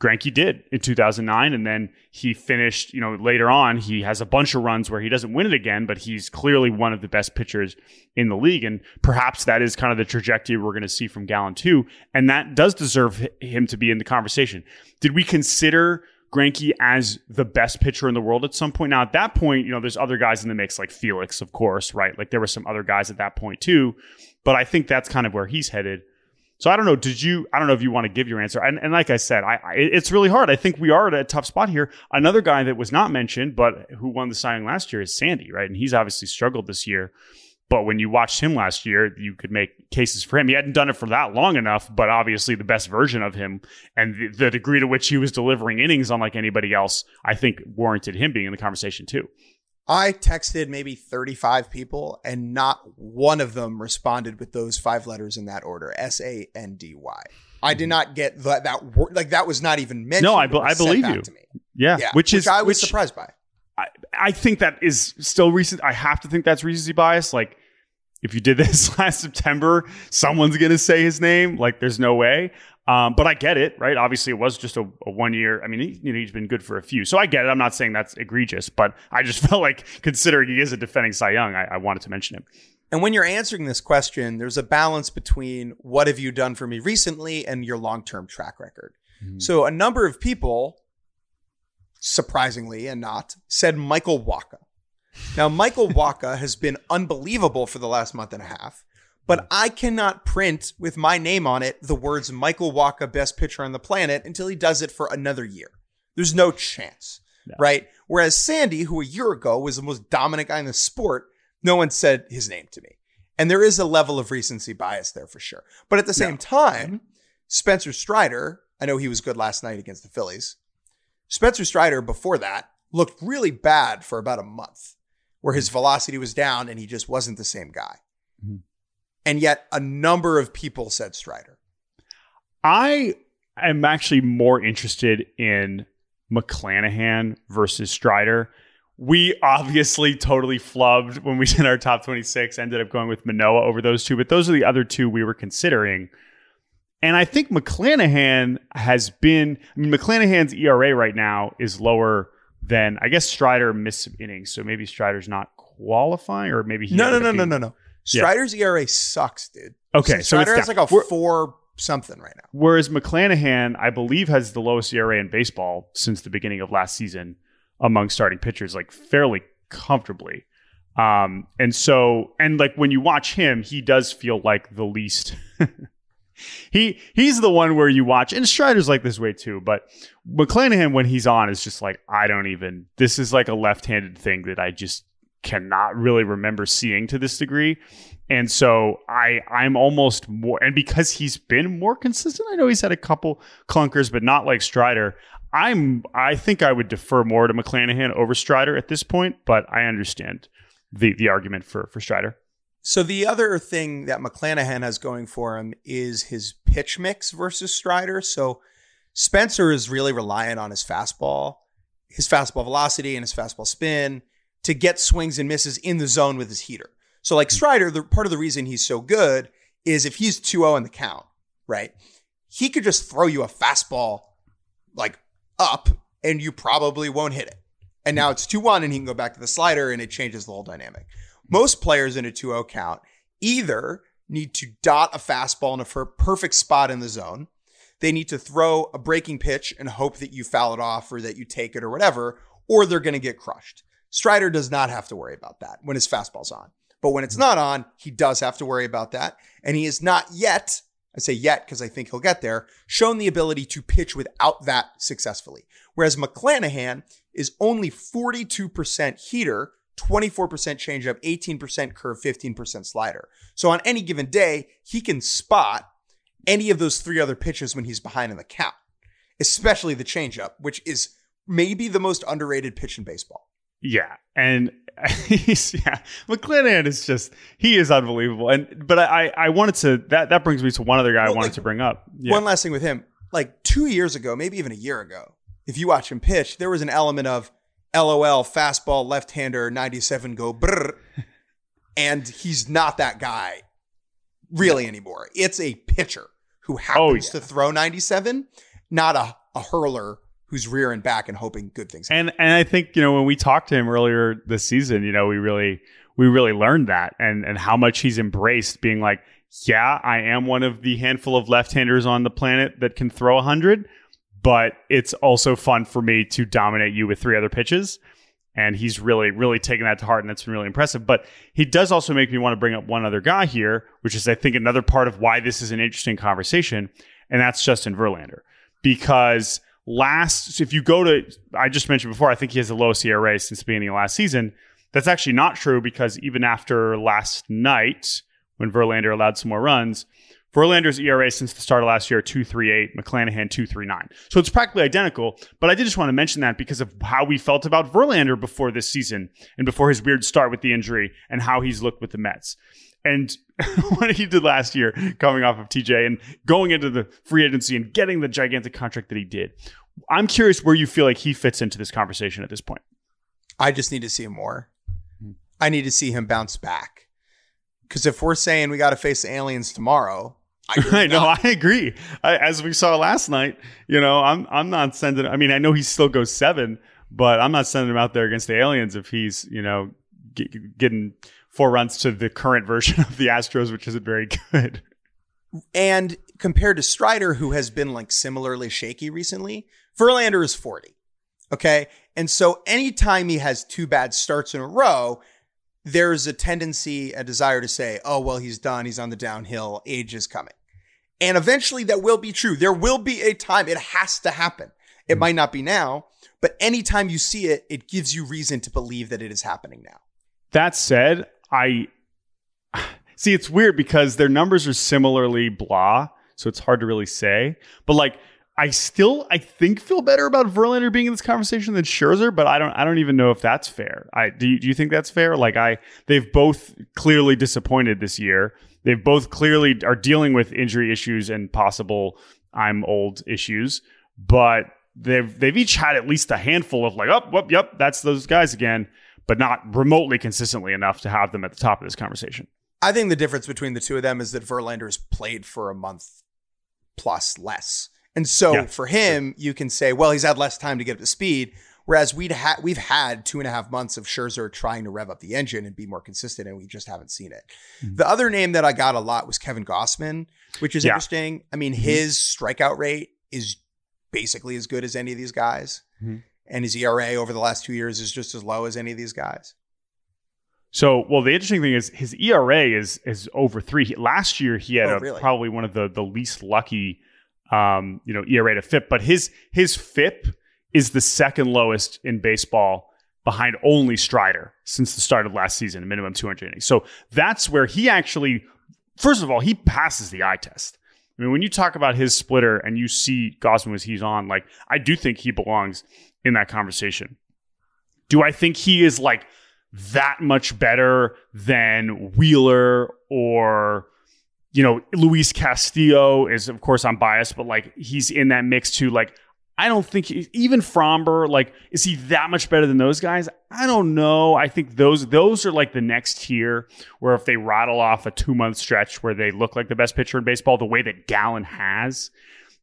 S4: Greinke did in 2009, and then he finished. You know, later on, he has a bunch of runs where he doesn't win it again, but he's clearly one of the best pitchers in the league, and perhaps that is kind of the trajectory we're going to see from Gallen too, and that does deserve him to be in the conversation. Did we consider Greinke as the best pitcher in the world at some point. Now, at that point, you know, there's other guys in the mix, like Felix, of course, right? Like there were some other guys at that point too. But I think that's kind of where he's headed. So I don't know. Did you? I don't know if you want to give your answer. And, and like I said, I, I, it's really hard. I think we are at a tough spot here. Another guy that was not mentioned, but who won the Young last year is Sandy, right? And he's obviously struggled this year. But when you watched him last year, you could make cases for him. He hadn't done it for that long enough, but obviously the best version of him and the, the degree to which he was delivering innings, unlike anybody else, I think warranted him being in the conversation too.
S3: I texted maybe 35 people and not one of them responded with those five letters in that order S A N D Y. I did mm-hmm. not get that, that word. Like that was not even mentioned.
S4: No, I, be- I believe you.
S3: To me.
S4: Yeah,
S3: Yeah,
S4: which, is
S3: I was
S4: which,
S3: surprised by.
S4: I, I think that is still recent. I have to think that's recency bias. Like, if you did this last September, someone's going to say his name. Like, there's no way. Um, but I get it, right? Obviously, it was just a, a one year. I mean, he, you know, he's been good for a few, so I get it. I'm not saying that's egregious, but I just felt like considering he is a defending Cy Young, I, I wanted to mention him.
S3: And when you're answering this question, there's a balance between what have you done for me recently and your long term track record. So a number of people, surprisingly and not, said Michael Wacha. Now, Michael Wacha has been unbelievable for the last month and a half, but I cannot print with my name on it the words Michael Wacha, best pitcher on the planet, until he does it for another year. There's no chance, right? Whereas Sandy, who a year ago was the most dominant guy in the sport, no one said his name to me. And there is a level of recency bias there for sure. But at the same time, Spencer Strider, I know he was good last night against the Phillies. Spencer Strider, before that, looked really bad for about a month, where his velocity was down and he just wasn't the same guy. Mm-hmm. And yet, a number of people said Strider.
S4: I am actually more interested in McClanahan versus Strider. We obviously totally flubbed when we did our top 26, ended up going with Manoah over those two, but those are the other two we were considering. And I think McClanahan has been, I mean, McClanahan's ERA right now is lower than, I guess Strider missed some innings. So maybe Strider's not qualifying or maybe he
S3: No, no, no, no, no, no. Strider's ERA sucks, dude.
S4: Okay, so
S3: Strider has like a
S4: We're-
S3: four something right now.
S4: Whereas McClanahan, I believe, has the lowest ERA in baseball since the beginning of last season among starting pitchers, like fairly comfortably. Um, and so, and like when you watch him, he does feel like the least. he he's the one where you watch, and Strider's like this way too. But McClanahan, when he's on, is just like I don't even. This is like a left-handed thing that I just cannot really remember seeing to this degree. And so I I'm almost more and because he's been more consistent, I know he's had a couple clunkers, but not like Strider. I'm I think I would defer more to McClanahan over Strider at this point, but I understand the the argument for for Strider.
S3: So the other thing that McClanahan has going for him is his pitch mix versus Strider. So Spencer is really reliant on his fastball, his fastball velocity and his fastball spin to get swings and misses in the zone with his heater. So like hmm. Strider, the part of the reason he's so good is if he's 2-0 in the count, right? He could just throw you a fastball like up and you probably won't hit it. And now hmm. it's 2-1 and he can go back to the slider and it changes the whole dynamic. Most players in a 2-0 count either need to dot a fastball in a perfect spot in the zone. They need to throw a breaking pitch and hope that you foul it off or that you take it or whatever, or they're going to get crushed. Strider does not have to worry about that when his fastball's on. But when it's mm-hmm. not on, he does have to worry about that. And he is not yet, I say yet because I think he'll get there, shown the ability to pitch without that successfully. Whereas McClanahan is only 42% heater, 24% changeup, 18% curve, 15% slider. So on any given day, he can spot any of those three other pitches when he's behind in the count, especially the changeup, which is maybe the most underrated pitch in baseball.
S4: Yeah, and he's yeah, McClanahan is just he is unbelievable. And but I I wanted to that that brings me to one other guy I wanted
S3: like,
S4: to bring up. Yeah.
S3: One last thing with him, like two years ago, maybe even a year ago, if you watch him pitch, there was an element of LOL, fastball, left hander, 97 go brr. And he's not that guy really anymore. It's a pitcher who oh, happens
S4: Oh, yeah.
S3: to throw 97, not a, a hurler who's rearing back and hoping good things happen.
S4: and and I think you know when we talked to him earlier this season, you know we really we really learned that and and how much he's embraced being like, yeah, I am one of the handful of left-handers on the planet that can throw hundred, but it's also fun for me to dominate you with three other pitches. And he's really, really taken that to heart, and that's been really impressive. But he does also make me want to bring up one other guy here, which is, I think, another part of why this is an interesting conversation, and that's Justin Verlander. Because last, if you go to, I just mentioned before, I think he has the lowest ERA since the beginning of last season. That's actually not true because even after last night, when Verlander allowed some more runs, Verlander's ERA since the start of last year, 238, McClanahan 239. So it's practically identical, but I did just want to mention that because of how we felt about Verlander before this season and before his weird start with the injury and how he's looked with the Mets. And what he did last year, coming off of TJ and going into the free agency and getting the gigantic contract that he did. I'm curious where you feel like he fits into this conversation at this point.
S3: I just need to see him more. Hmm. I need to see him bounce back. Because if we're saying we got to face the aliens tomorrow, I,
S4: I know. I agree. I, as we saw last night, you know, I'm I'm not sending. I mean, I know he still goes seven, but I'm not sending him out there against the aliens if he's you know get, getting four runs to the current version of the Astros, which isn't very good.
S3: And compared to Strider, who has been like similarly shaky recently, Verlander is 40. Okay. And so anytime he has two bad starts in a row, there's a tendency, a desire to say, oh, well, he's done. He's on the downhill. Age is coming. And eventually that will be true. There will be a time it has to happen. It hmm. might not be now, but anytime you see it, it gives you reason to believe that it is happening now.
S4: That said, I see it's weird because their numbers are similarly blah, so it's hard to really say. But like I still I think feel better about Verlander being in this conversation than Scherzer, but I don't I don't even know if that's fair. I do you, do you think that's fair? Like I they've both clearly disappointed this year. They've both clearly are dealing with injury issues and possible I'm old issues, but they've they've each had at least a handful of like, oh, whoop, yep, that's those guys again, but not remotely consistently enough to have them at the top of this conversation.
S3: I think the difference between the two of them is that Verlander's played for a month plus less. And so
S4: Yeah,
S3: for him, you can say, well, he's had less time to get up to speed. Whereas we'd had we've had two and a half months of Scherzer trying to rev up the engine and be more consistent, and we just haven't seen it. The other name that I got a lot was Kevin Gausman, which is
S4: Yeah.
S3: interesting. I mean, his strikeout rate is basically as good as any of these guys,
S4: Mhm.
S3: And his ERA over the last two years is just as low as any of these guys.
S4: So, well, the interesting thing is his ERA is is over three. He- Last year, he had
S3: Oh,
S4: a,
S3: really?
S4: probably one of the the least lucky, um, you know, ERA to FIP. But his his FIP is the second lowest in baseball, behind only Strider since the start of last season, a minimum 200 innings. So that's where he actually, first of all, he passes the eye test. I mean, when you talk about his splitter and you see Gausman as he's on, like I do think he belongs in that conversation. Do I think he is like that much better than Wheeler or you know Luis Castillo is of course I'm biased but like he's in that mix too. Like I don't think even Framber like is he that much better than those guys? I don't know. I think those those are like the next tier where if they rattle off a 2 month stretch where they look like the best pitcher in baseball the way that Gallen has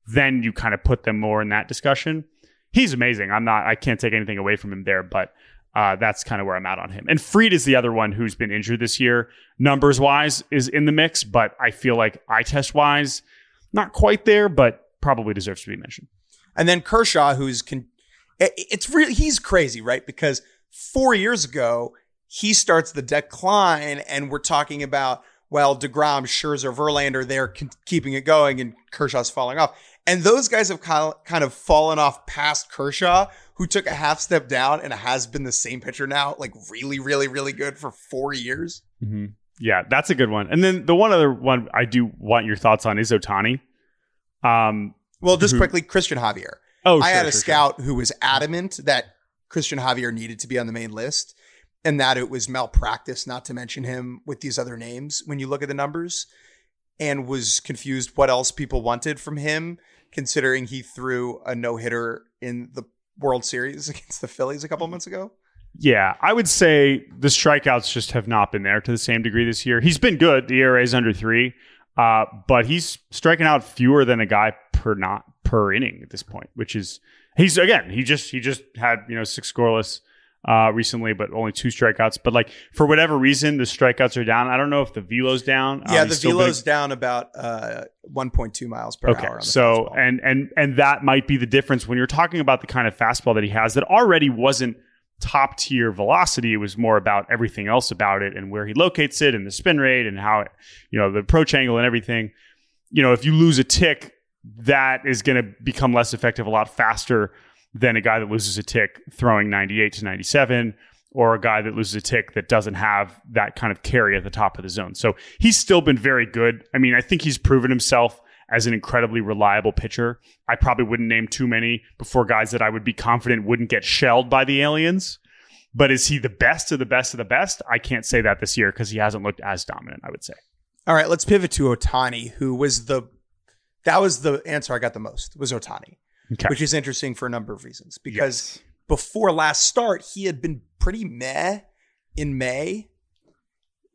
S4: then you kind of put them more in that discussion he's amazing I'm not I can't take anything away from him there but uh, that's kind of where I'm at on him. And Fried is the other one who's been injured this year. Numbers wise is in the mix, but I feel like eye test wise, not quite there, but probably deserves to be mentioned.
S3: And then Kershaw, who's con- it's really he's crazy, right? Because four years ago he starts the decline, and we're talking about well, Degrom, Scherzer, Verlander, they're keeping it going, and Kershaw's falling off. And those guys have kind of, kind of fallen off past Kershaw, who took a half step down and has been the same pitcher now, like really, really, really good for four years.
S4: Yeah, that's a good one. And then the one other one I do want your thoughts on is Ohtani. Um,
S3: Well, just
S4: Mhm.
S3: quickly, Christian Javier.
S4: oh,
S3: I
S4: sure,
S3: had a
S4: sure, sure.
S3: scout who was adamant that Christian Javier needed to be on the main list and that it was malpractice not to mention him with these other names when you look at the numbers and was confused what else people wanted from him considering he threw a no-hitter in the World Series against the Phillies a couple months ago.
S4: Yeah, I would say the strikeouts just have not been there to the same degree this year. He's been good. The ERA is under three, uh, but he's striking out fewer than a guy per not per inning at this point, which is he's again he just he just had you know six scoreless uh, recently, but only two strikeouts. But like for whatever reason, the strikeouts are down. I don't know if the velo's down.
S3: Yeah,
S4: Um,
S3: the velo's
S4: still
S3: down about uh, 1.2 miles per
S4: Okay,
S3: hour.
S4: So
S3: fastball.
S4: and and and that might be the difference when you're talking about the kind of fastball that he has that already wasn't top tier velocity. It was more about everything else about it and where he locates it and the spin rate and how it, you know, the approach angle and everything. You know, if you lose a tick, that is going to become less effective a lot faster than a guy that loses a tick throwing 98 to 97 or a guy that loses a tick that doesn't have that kind of carry at the top of the zone. So he's still been very good. I mean, I think he's proven himself as an incredibly reliable pitcher. I probably wouldn't name too many before guys that I would be confident wouldn't get shelled by the aliens. But is he the best of the best of the best? I can't say that this year because he hasn't looked as dominant, I would say.
S3: All right, let's pivot to Ohtani, who was the that was the answer I got the most was Ohtani,
S4: Okay.
S3: which is interesting for a number of reasons. Because before last start, he had been pretty meh in May,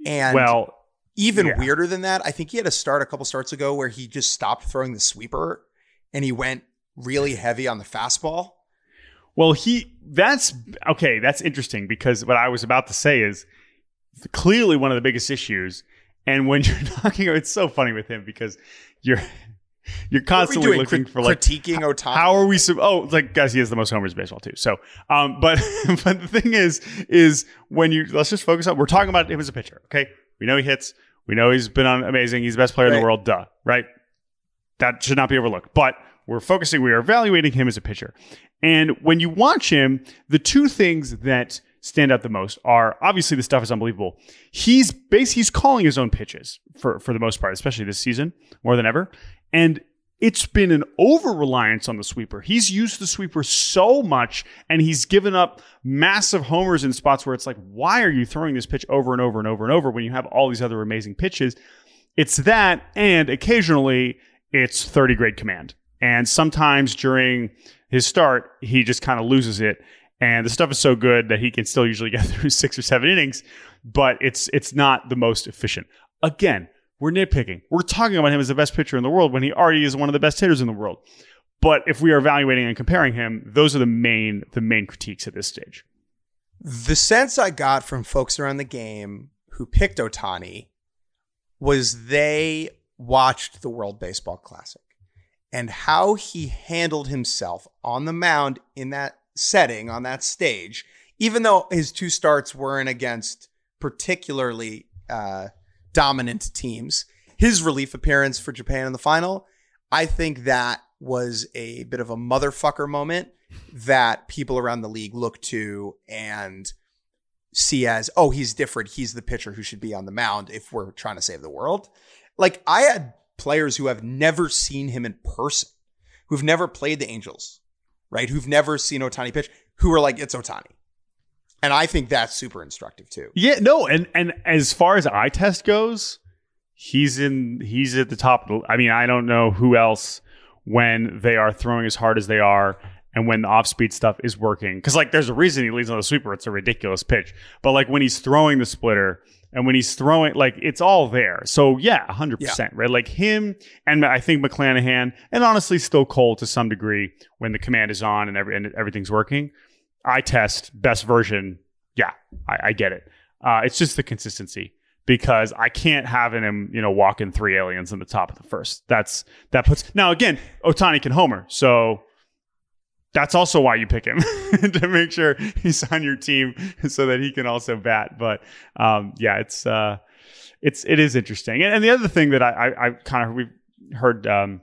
S3: and
S4: well,
S3: even
S4: yeah.
S3: weirder than that, I think he had a start a couple starts ago where he just stopped throwing the sweeper and he went really heavy on the fastball.
S4: Well, he that's okay. That's interesting because what I was about to say is clearly one of the biggest issues. And when you're talking, it's so funny with him because you're you're
S3: What are we
S4: constantly
S3: doing?
S4: looking
S3: Crit-
S4: for like
S3: critiquing Ohtani.
S4: how are we? Sub- oh, like guys, he has the most homers in baseball too. So, um, but but the thing is, is when you let's just focus on we're talking about him as a pitcher. Okay, we know he hits. We know he's been on amazing. He's the best player in the world. Duh, right? That should not be overlooked. But we're focusing. We are evaluating him as a pitcher. And when you watch him, the two things that stand out the most are obviously the stuff is unbelievable. He's base he's calling his own pitches for for the most part, especially this season more than ever. And it's been an over reliance on the sweeper. He's used the sweeper so much and he's given up massive homers in spots where it's like, why are you throwing this pitch over and over and over and over when you have all these other amazing pitches? It's that, and occasionally it's 30 grade command. And sometimes during his start, he just kind of loses it. And the stuff is so good that he can still usually get through six or seven innings, but it's it's not the most efficient. Again, we're nitpicking. We're talking about him as the best pitcher in the world when he already is one of the best hitters in the world. But if we are evaluating and comparing him, those are the main the main critiques at this stage.
S3: The sense I got from folks around the game who picked Ohtani was they watched the World Baseball Classic and how he handled himself on the mound in that setting, on that stage, even though his two starts weren't against particularly uh, dominant teams. His relief appearance for Japan in the final, I think that was a bit of a motherfucker moment that people around the league look to and see as, oh, he's different. He's the pitcher who should be on the mound if we're trying to save the world. Like I had players who have never seen him in person, who've never played the Angels, right? Who've never seen Ohtani pitch, who are like, it's Ohtani. And I think that's super instructive too.
S4: Yeah, no, and and as far as eye test goes, he's in he's at the top. Of the, I mean, I don't know who else when they are throwing as hard as they are and when the off speed stuff is working. Because like, there's a reason he leads on the sweeper. It's a ridiculous pitch, but like when he's throwing the splitter and when he's throwing, like it's all there. So yeah, hundred percent, right? Like him and I think McClanahan and honestly still Cole to some degree when the command is on and every and everything's working. I test best version. Yeah, I, I get it. Uh, it's just the consistency because I can't have him, you know, walking three aliens in the top of the first. That's that puts now again, Ohtani can homer, so that's also why you pick him to make sure he's on your team so that he can also bat. But um, yeah, it's uh, it's it is interesting. And, and the other thing that I I, I kind of we've heard um,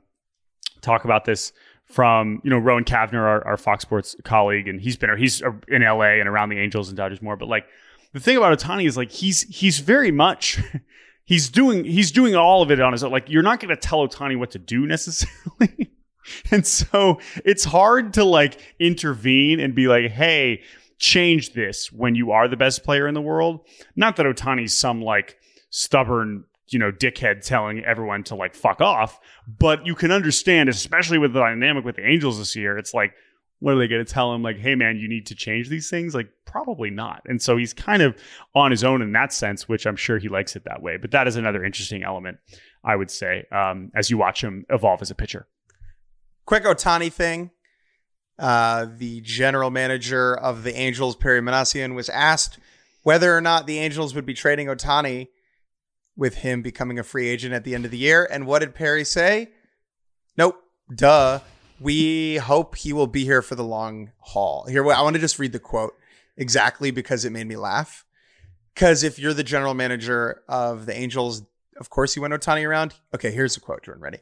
S4: talk about this from you know Rowan Kavner, our, our Fox Sports colleague, and he's been he's uh, in LA and around the Angels and Dodgers more. But like the thing about Ohtani is like he's he's very much he's doing he's doing all of it on his own. Like you're not going to tell Ohtani what to do necessarily. and so it's hard to like intervene and be like, hey, change this when you are the best player in the world. Not that Otani's some like stubborn, you know, dickhead telling everyone to like fuck off, but you can understand, especially with the dynamic with the Angels this year, it's like, what are they going to tell him? Like, hey, man, you need to change these things? Like, probably not. And so he's kind of on his own in that sense, which I'm sure he likes it that way. But that is another interesting element, I would say, um, as you watch him evolve as a pitcher.
S3: Quick Otani thing. uh, the general manager of the Angels, Perry Minasian, was asked whether or not the Angels would be trading Ohtani with him becoming a free agent at the end of the year. And what did Perry say? Nope. Duh. We hope he will be here for the long haul. Here, I want to just read the quote exactly because it made me laugh. Because if you're the general manager of the Angels, of course you want Ohtani around. Okay, here's the quote, Jordan. Ready?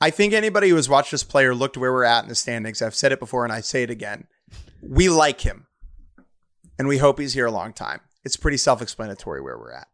S3: I think anybody who has watched this player looked where we're at in the standings. I've said it before and I say it again. We like him and we hope he's here a long time. It's pretty self explanatory where we're at.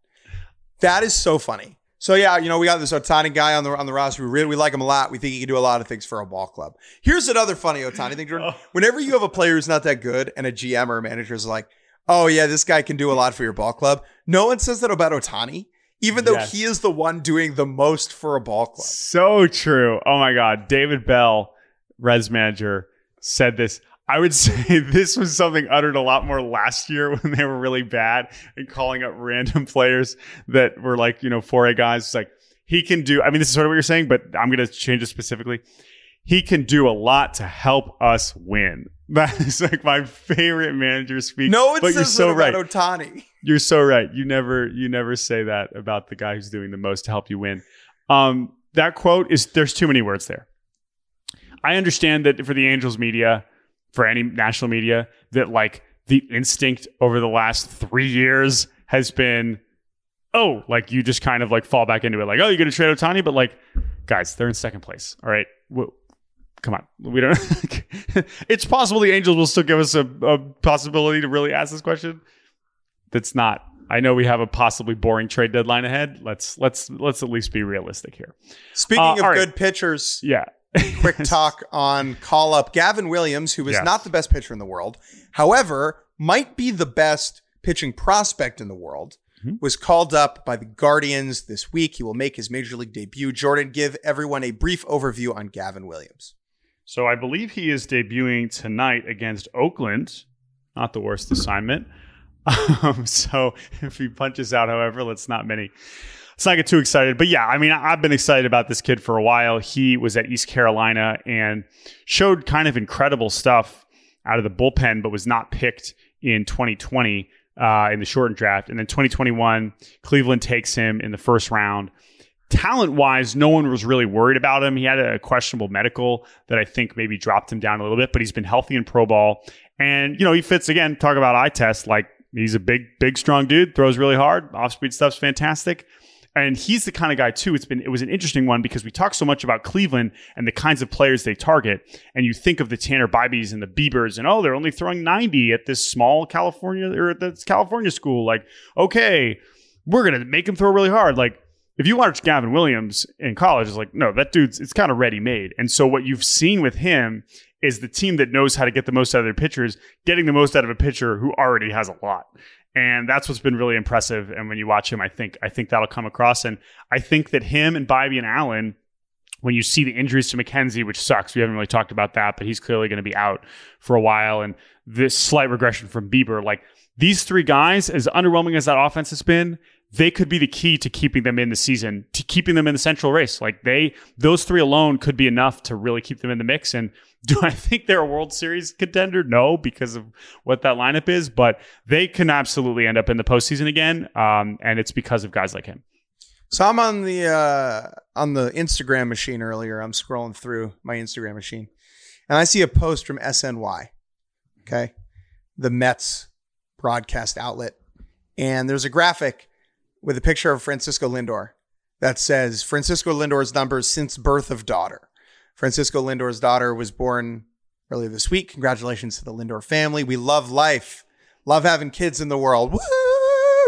S3: That is so funny. So yeah, you know, we got this Ohtani guy on the on the roster. We really we like him a lot. We think he can do a lot of things for a ball club. Here's another funny Ohtani thing, Jordan.
S4: Oh.
S3: Whenever you have a player who's not that good and a GM or a manager is like, oh yeah, this guy can do a lot for your ball club. No one says that about Ohtani, even though
S4: Yes.
S3: he is the one doing the most for a ball club.
S4: So true. Oh my God. David Bell, Reds manager, said this. I would say this was something uttered a lot more last year when they were really bad and calling up random players that were like, you know, 4A guys. It's like, he can do, I mean, this is sort of what you're saying, but I'm going to change it specifically. He can do a lot to help us win. That is like my favorite manager speak.
S3: No one
S4: but you're so right.
S3: Ohtani.
S4: You're so right. You never you never say that about the guy who's doing the most to help you win. Um, that quote is there's too many words there. I understand that for the Angels media, for any national media, that like the instinct over the last three years has been, oh, like you just kind of like fall back into it, like oh, you're gonna trade Ohtani, but like guys, they're in second place. All right, come on, we don't. it's possible the Angels will still give us a, a possibility to really ask this question. That's not. I know we have a possibly boring trade deadline ahead. Let's let's let's at least be realistic here.
S3: Speaking
S4: Uh,
S3: of
S4: right.
S3: good pitchers,
S4: Yeah.
S3: quick talk on call up Gavin Williams, who is
S4: Yes.
S3: not the best pitcher in the world. However, might be the best pitching prospect in the world.
S4: Mm-hmm.
S3: Was called up by the Guardians this week. He will make his major league debut. Jordan, give everyone a brief overview on Gavin Williams.
S4: So I believe he is debuting tonight against Oakland. Not the worst assignment. Um, so if he punches out, however, let's not many. Let's not get too excited. But yeah, I mean, I've been excited about this kid for a while. He was at East Carolina and showed kind of incredible stuff out of the bullpen, but was not picked in 2020 uh, in the shortened draft. And then 2021, Cleveland takes him in the first round talent wise, no one was really worried about him. He had a questionable medical that I think maybe dropped him down a little bit, but he's been healthy in pro ball. And, you know, he fits again, talk about eye test. Like he's a big, big, strong dude, throws really hard. Off speed stuff's fantastic. And he's the kind of guy too. It's been it was an interesting one because we talk so much about Cleveland and the kinds of players they target, and you think of the Tanner Bibees and the Biebers, and oh, they're only throwing ninety at this small California or at this California school. Like, okay, we're gonna make him throw really hard. Like, if you watch Gavin Williams in college, it's like, no, that dude's it's kind of ready made. And so what you've seen with him is the team that knows how to get the most out of their pitchers, getting the most out of a pitcher who already has a lot. And that's what's been really impressive. And when you watch him, I think I think that'll come across. And I think that him and Bibee and Allen, when you see the injuries to McKenzie, which sucks, we haven't really talked about that, but he's clearly going to be out for a while. And this slight regression from Bieber, like these three guys, as underwhelming as that offense has been, they could be the key to keeping them in the season, to keeping them in the central race. Like they, those three alone could be enough to really keep them in the mix. And do I think they're a World Series contender? No, because of what that lineup is, but they can absolutely end up in the postseason again. Um, and it's because of guys like him.
S3: So I'm on the uh, on the Instagram machine earlier. I'm scrolling through my Instagram machine, and I see a post from SNY. Okay, the Mets broadcast outlet, and there's a graphic with a picture of Francisco Lindor that says Francisco Lindor's numbers since birth of daughter. Francisco Lindor's daughter was born earlier this week. Congratulations to the Lindor family. We love life, love having kids in the world. Woo!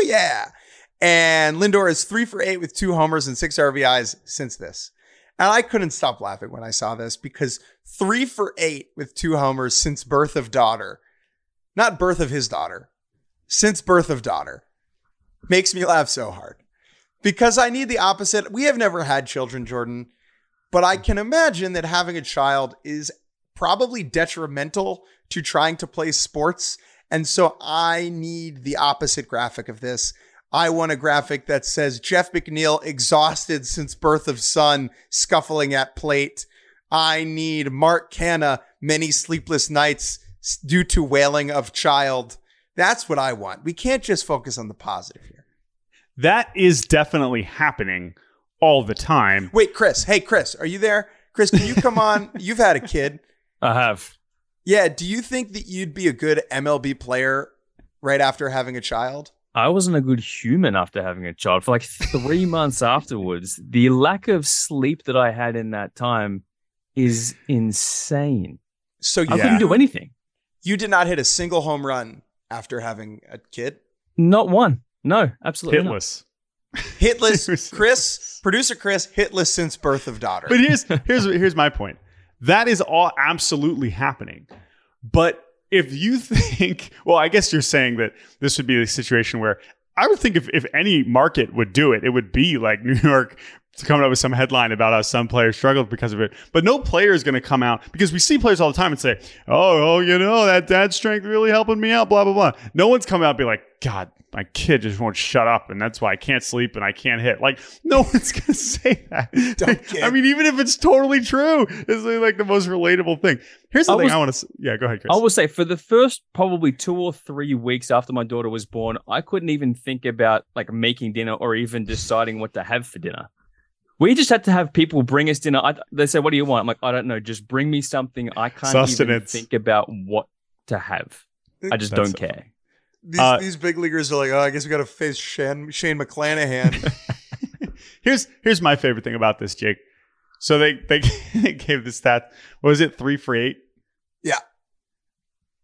S3: Yeah. And Lindor is three for eight with two homers and six RBIs since this. And I couldn't stop laughing when I saw this because three for eight with two homers since birth of daughter, not birth of his daughter, since birth of daughter, makes me laugh so hard because I need the opposite. We have never had children, Jordan, but I can imagine that having a child is probably detrimental to trying to play sports. And so I need the opposite graphic of this. I want a graphic that says Jeff McNeil exhausted since birth of son, scuffling at plate. I need Mark Canha many sleepless nights due to wailing of child. That's what I want. We can't just focus on the positive here.
S4: That is definitely happening all the time.
S3: Wait, Chris. Hey, Chris, are you there? Chris, can you come on? You've had a kid.
S6: I have.
S3: Yeah. Do you think that you'd be a good MLB player right after having a child?
S6: I wasn't a good human after having a child. For like three months afterwards, the lack of sleep that I had in that time is insane.
S3: So
S6: I
S3: you,
S6: couldn't do anything.
S3: you did not hit a single home run after having a kid?
S6: Not one. No, absolutely not.
S4: Hitless.
S3: Hitless. Chris, producer Chris, hitless since birth of daughter.
S4: But here's here's here's my point. That is all absolutely happening. But if you think, well, I guess you're saying that this would be a situation where I would think if, if any market would do it, it would be like New York coming up with some headline about how some players struggled because of it. But no player is going to come out because we see players all the time and say, oh, oh, you know, that dad strength really helping me out, blah, blah, blah. No one's coming out and be like, God, my kid just won't shut up and that's why I can't sleep and I can't hit. Like, no one's going to say that.
S3: Dumb kid.
S4: I mean, even if it's totally true, it's like the most relatable thing. Here's the
S6: I
S4: thing
S6: was-
S4: I want to, yeah, go ahead, Chris.
S6: I will say for the first probably two or three weeks after my daughter was born, I couldn't even think about like making dinner or even deciding what to have for dinner. We just had to have people bring us dinner. I, they said, "What do you want?" I'm like, "I don't know. Just bring me something. I can't even think about what to have. I just
S4: That's
S6: don't
S4: so
S6: care."
S3: These,
S4: uh,
S3: these big leaguers are like, oh, I guess we got to face Shane, Shane McClanahan.
S4: here's here's my favorite thing about this, Jake. So they they, they gave the stat. Was it? Three for eight.
S3: Yeah.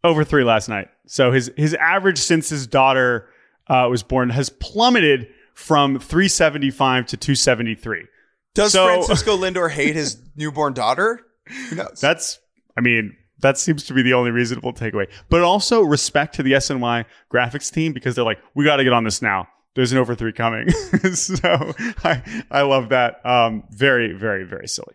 S4: over three last night. So his his average since his daughter uh, was born has plummeted from 375 to 273.
S3: Does
S4: So-
S3: Francisco Lindor hate his newborn daughter? Who knows?
S4: That's, I mean, that seems to be the only reasonable takeaway. But also respect to the SNY graphics team because they're like, we got to get on this now. There's an over three coming. so I, I love that. Um, very, very, very silly.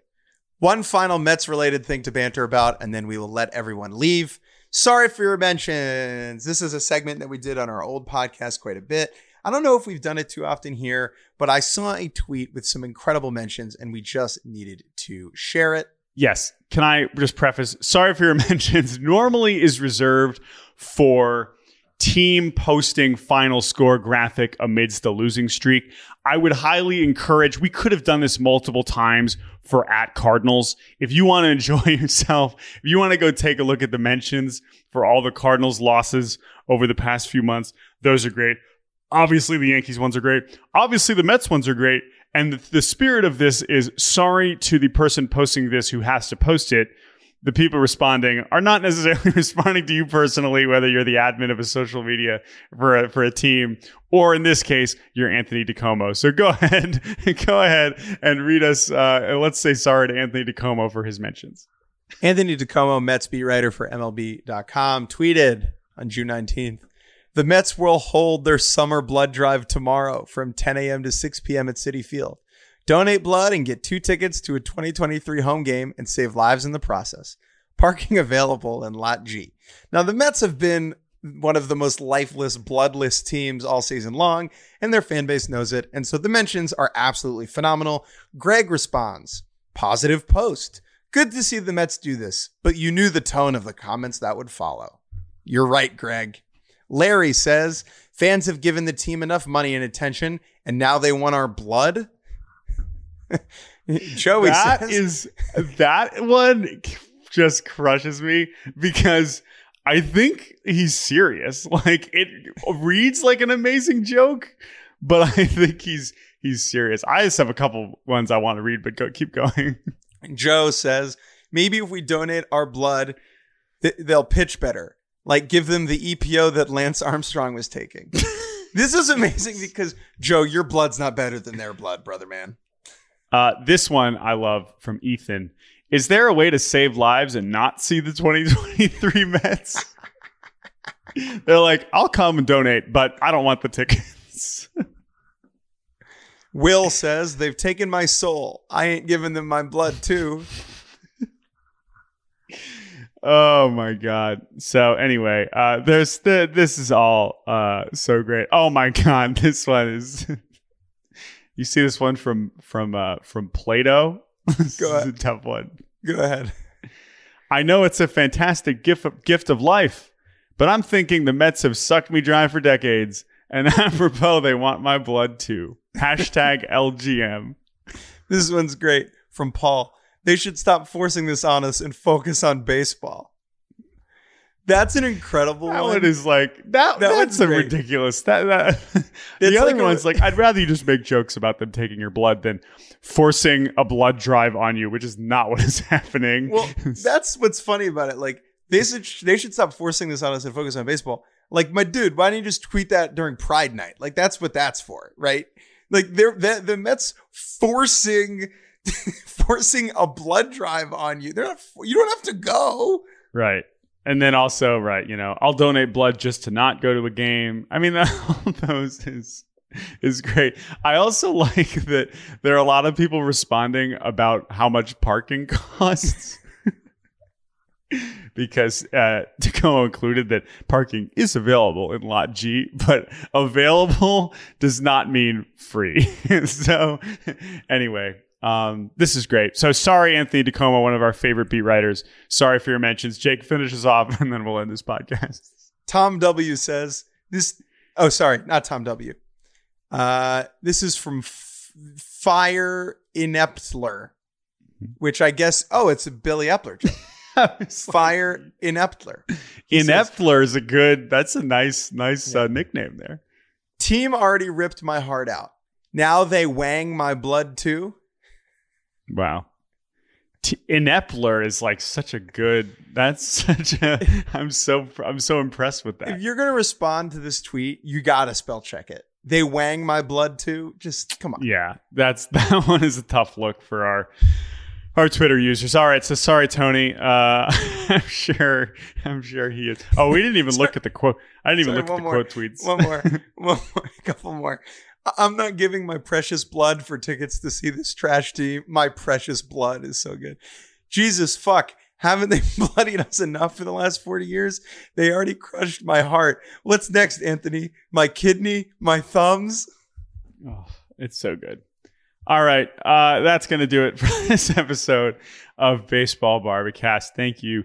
S3: One final Mets related thing to banter about, and then we will let everyone leave. Sorry for your mentions. This is a segment that we did on our old podcast quite a bit. I don't know if we've done it too often here, but I saw a tweet with some incredible mentions, and we just needed to share it.
S4: Yes. Can I just preface? Sorry for your mentions. Normally is reserved for team posting final score graphic amidst the losing streak. I would highly encourage, we could have done this multiple times for at Cardinals. If you want to enjoy yourself, if you want to go take a look at the mentions for all the Cardinals losses over the past few months, those are great. Obviously, the Yankees ones are great. Obviously, the Mets ones are great. And the, spirit of this is sorry to the person posting this who has to post it. The people responding are not necessarily responding to you personally, whether you're the admin of a social media for a, for a team, or in this case, you're Anthony DiComo. So go ahead, go ahead and read us. Uh, let's say sorry to Anthony DiComo for his mentions.
S3: Anthony DiComo, Mets beat writer for MLB.com, tweeted on June 19th The Mets will hold their summer blood drive tomorrow from 10 a.m. to 6 p.m. at Citi Field. Donate blood and get two tickets to a 2023 home game and save lives in the process. Parking available in Lot G. Now, the Mets have been one of the most lifeless, bloodless teams all season long, and their fan base knows it. And so the mentions are absolutely phenomenal. Greg responds Positive post. Good to see the Mets do this, but you knew the tone of the comments that would follow. You're right, Greg. Larry says fans have given the team enough money and attention, and now they want our blood. Joey
S4: That
S3: says,
S4: is that one just crushes me because I think he's serious. Like it reads like an amazing joke, but I think he's he's serious. I just have a couple ones I want to read, but go keep going.
S3: Joe says maybe if we donate our blood, th- they'll pitch better. Like give them the EPO that Lance Armstrong was taking. this is amazing because Joe, your blood's not better than their blood, brother man.
S4: Uh, this one I love from Ethan. Is there a way to save lives and not see the 2023 Mets? They're like, I'll come and donate, but I don't want the tickets.
S3: Will says they've taken my soul. I ain't giving them my blood too.
S4: Oh my god. So anyway, uh there's the this is all uh so great. Oh my god, this one is You see this one from from uh from Plato? this
S3: Go
S4: is a
S3: ahead.
S4: tough one.
S3: Go ahead.
S4: I know it's a fantastic gift of, gift of life, but I'm thinking the Mets have sucked me dry for decades, and apropos, they want my blood too. Hashtag LGM.
S3: This one's great from Paul. They should stop forcing this on us and focus on baseball. That's an incredible
S4: That
S3: one.
S4: one is like that.
S3: That
S4: that's a
S3: great.
S4: ridiculous. That, that the
S3: It's
S4: other
S3: like a-
S4: one's like I'd rather you just make jokes about them taking your blood than forcing a blood drive on you, which is not what is happening.
S3: Well, that's what's funny about it. Like they should they should stop forcing this on us and focus on baseball. Like my dude, why don't you just tweet that during Pride Night? Like that's what that's for, right? Like they're the, the Mets forcing forcing a blood drive on you. They're not. You don't have to go.
S4: Right. And then also, right, you know, I'll donate blood just to not go to a game. I mean, all those is is great. I also like that there are a lot of people responding about how much parking costs. because uh, DiComo included that parking is available in Lot G, but available does not mean free. so, anyway, um, this is great. So, sorry, Anthony DiComo, one of our favorite beat writers. Sorry for your mentions. Jake finishes off, and then we'll end this podcast.
S3: Tom W says this. Oh, sorry, not Tom W. Uh, this is from F- Fire Ineptler, which I guess. Oh, it's a Billy Eppler. joke. Fire Ineptler. He says,
S4: Ineptler is a good. That's a nice, nice uh, nickname there.
S3: Team already ripped my heart out. Now they wang my blood too.
S4: Wow. T- is like such a good. That's such a. I'm so I'm so impressed with that.
S3: If you're gonna respond to this tweet, you gotta spell check it. They wang my blood too. Just come on.
S4: Yeah, that's that one is a tough look for our our Twitter users. All right, so sorry, Tony. Uh, I'm sure I'm sure he is. Oh, we didn't even look at the quote. I didn't even
S3: Sorry,
S4: look at the
S3: more.
S4: quote tweets.
S3: One more, one more, a couple more. I'm not giving my precious blood for tickets to see this trash team. My precious blood is so good. Jesus fuck. Haven't they bloodied us enough for the last 40 years? They already crushed my heart. What's next, Anthony? My kidney? My thumbs?
S4: Oh, it's so good. All right, uh, that's going to do it for this episode of Baseball Bar-B-Cast. Thank you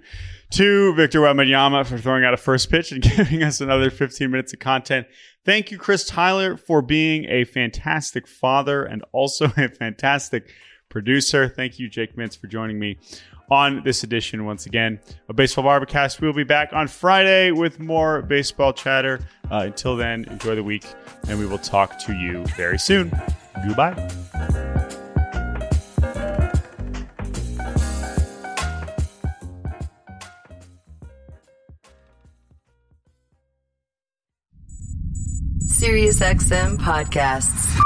S4: to Victor Wembanyama for throwing out a first pitch and giving us another 15 minutes of content. Thank you, Chris Tyler, for being a fantastic father and also a fantastic producer. Thank you, Jake Mintz, for joining me on this edition once again of Baseball Bar-B-Cast. We'll be back on Friday with more baseball chatter. Uh, until then, enjoy the week, and we will talk to you very soon. Goodbye.
S7: SiriusXM podcasts.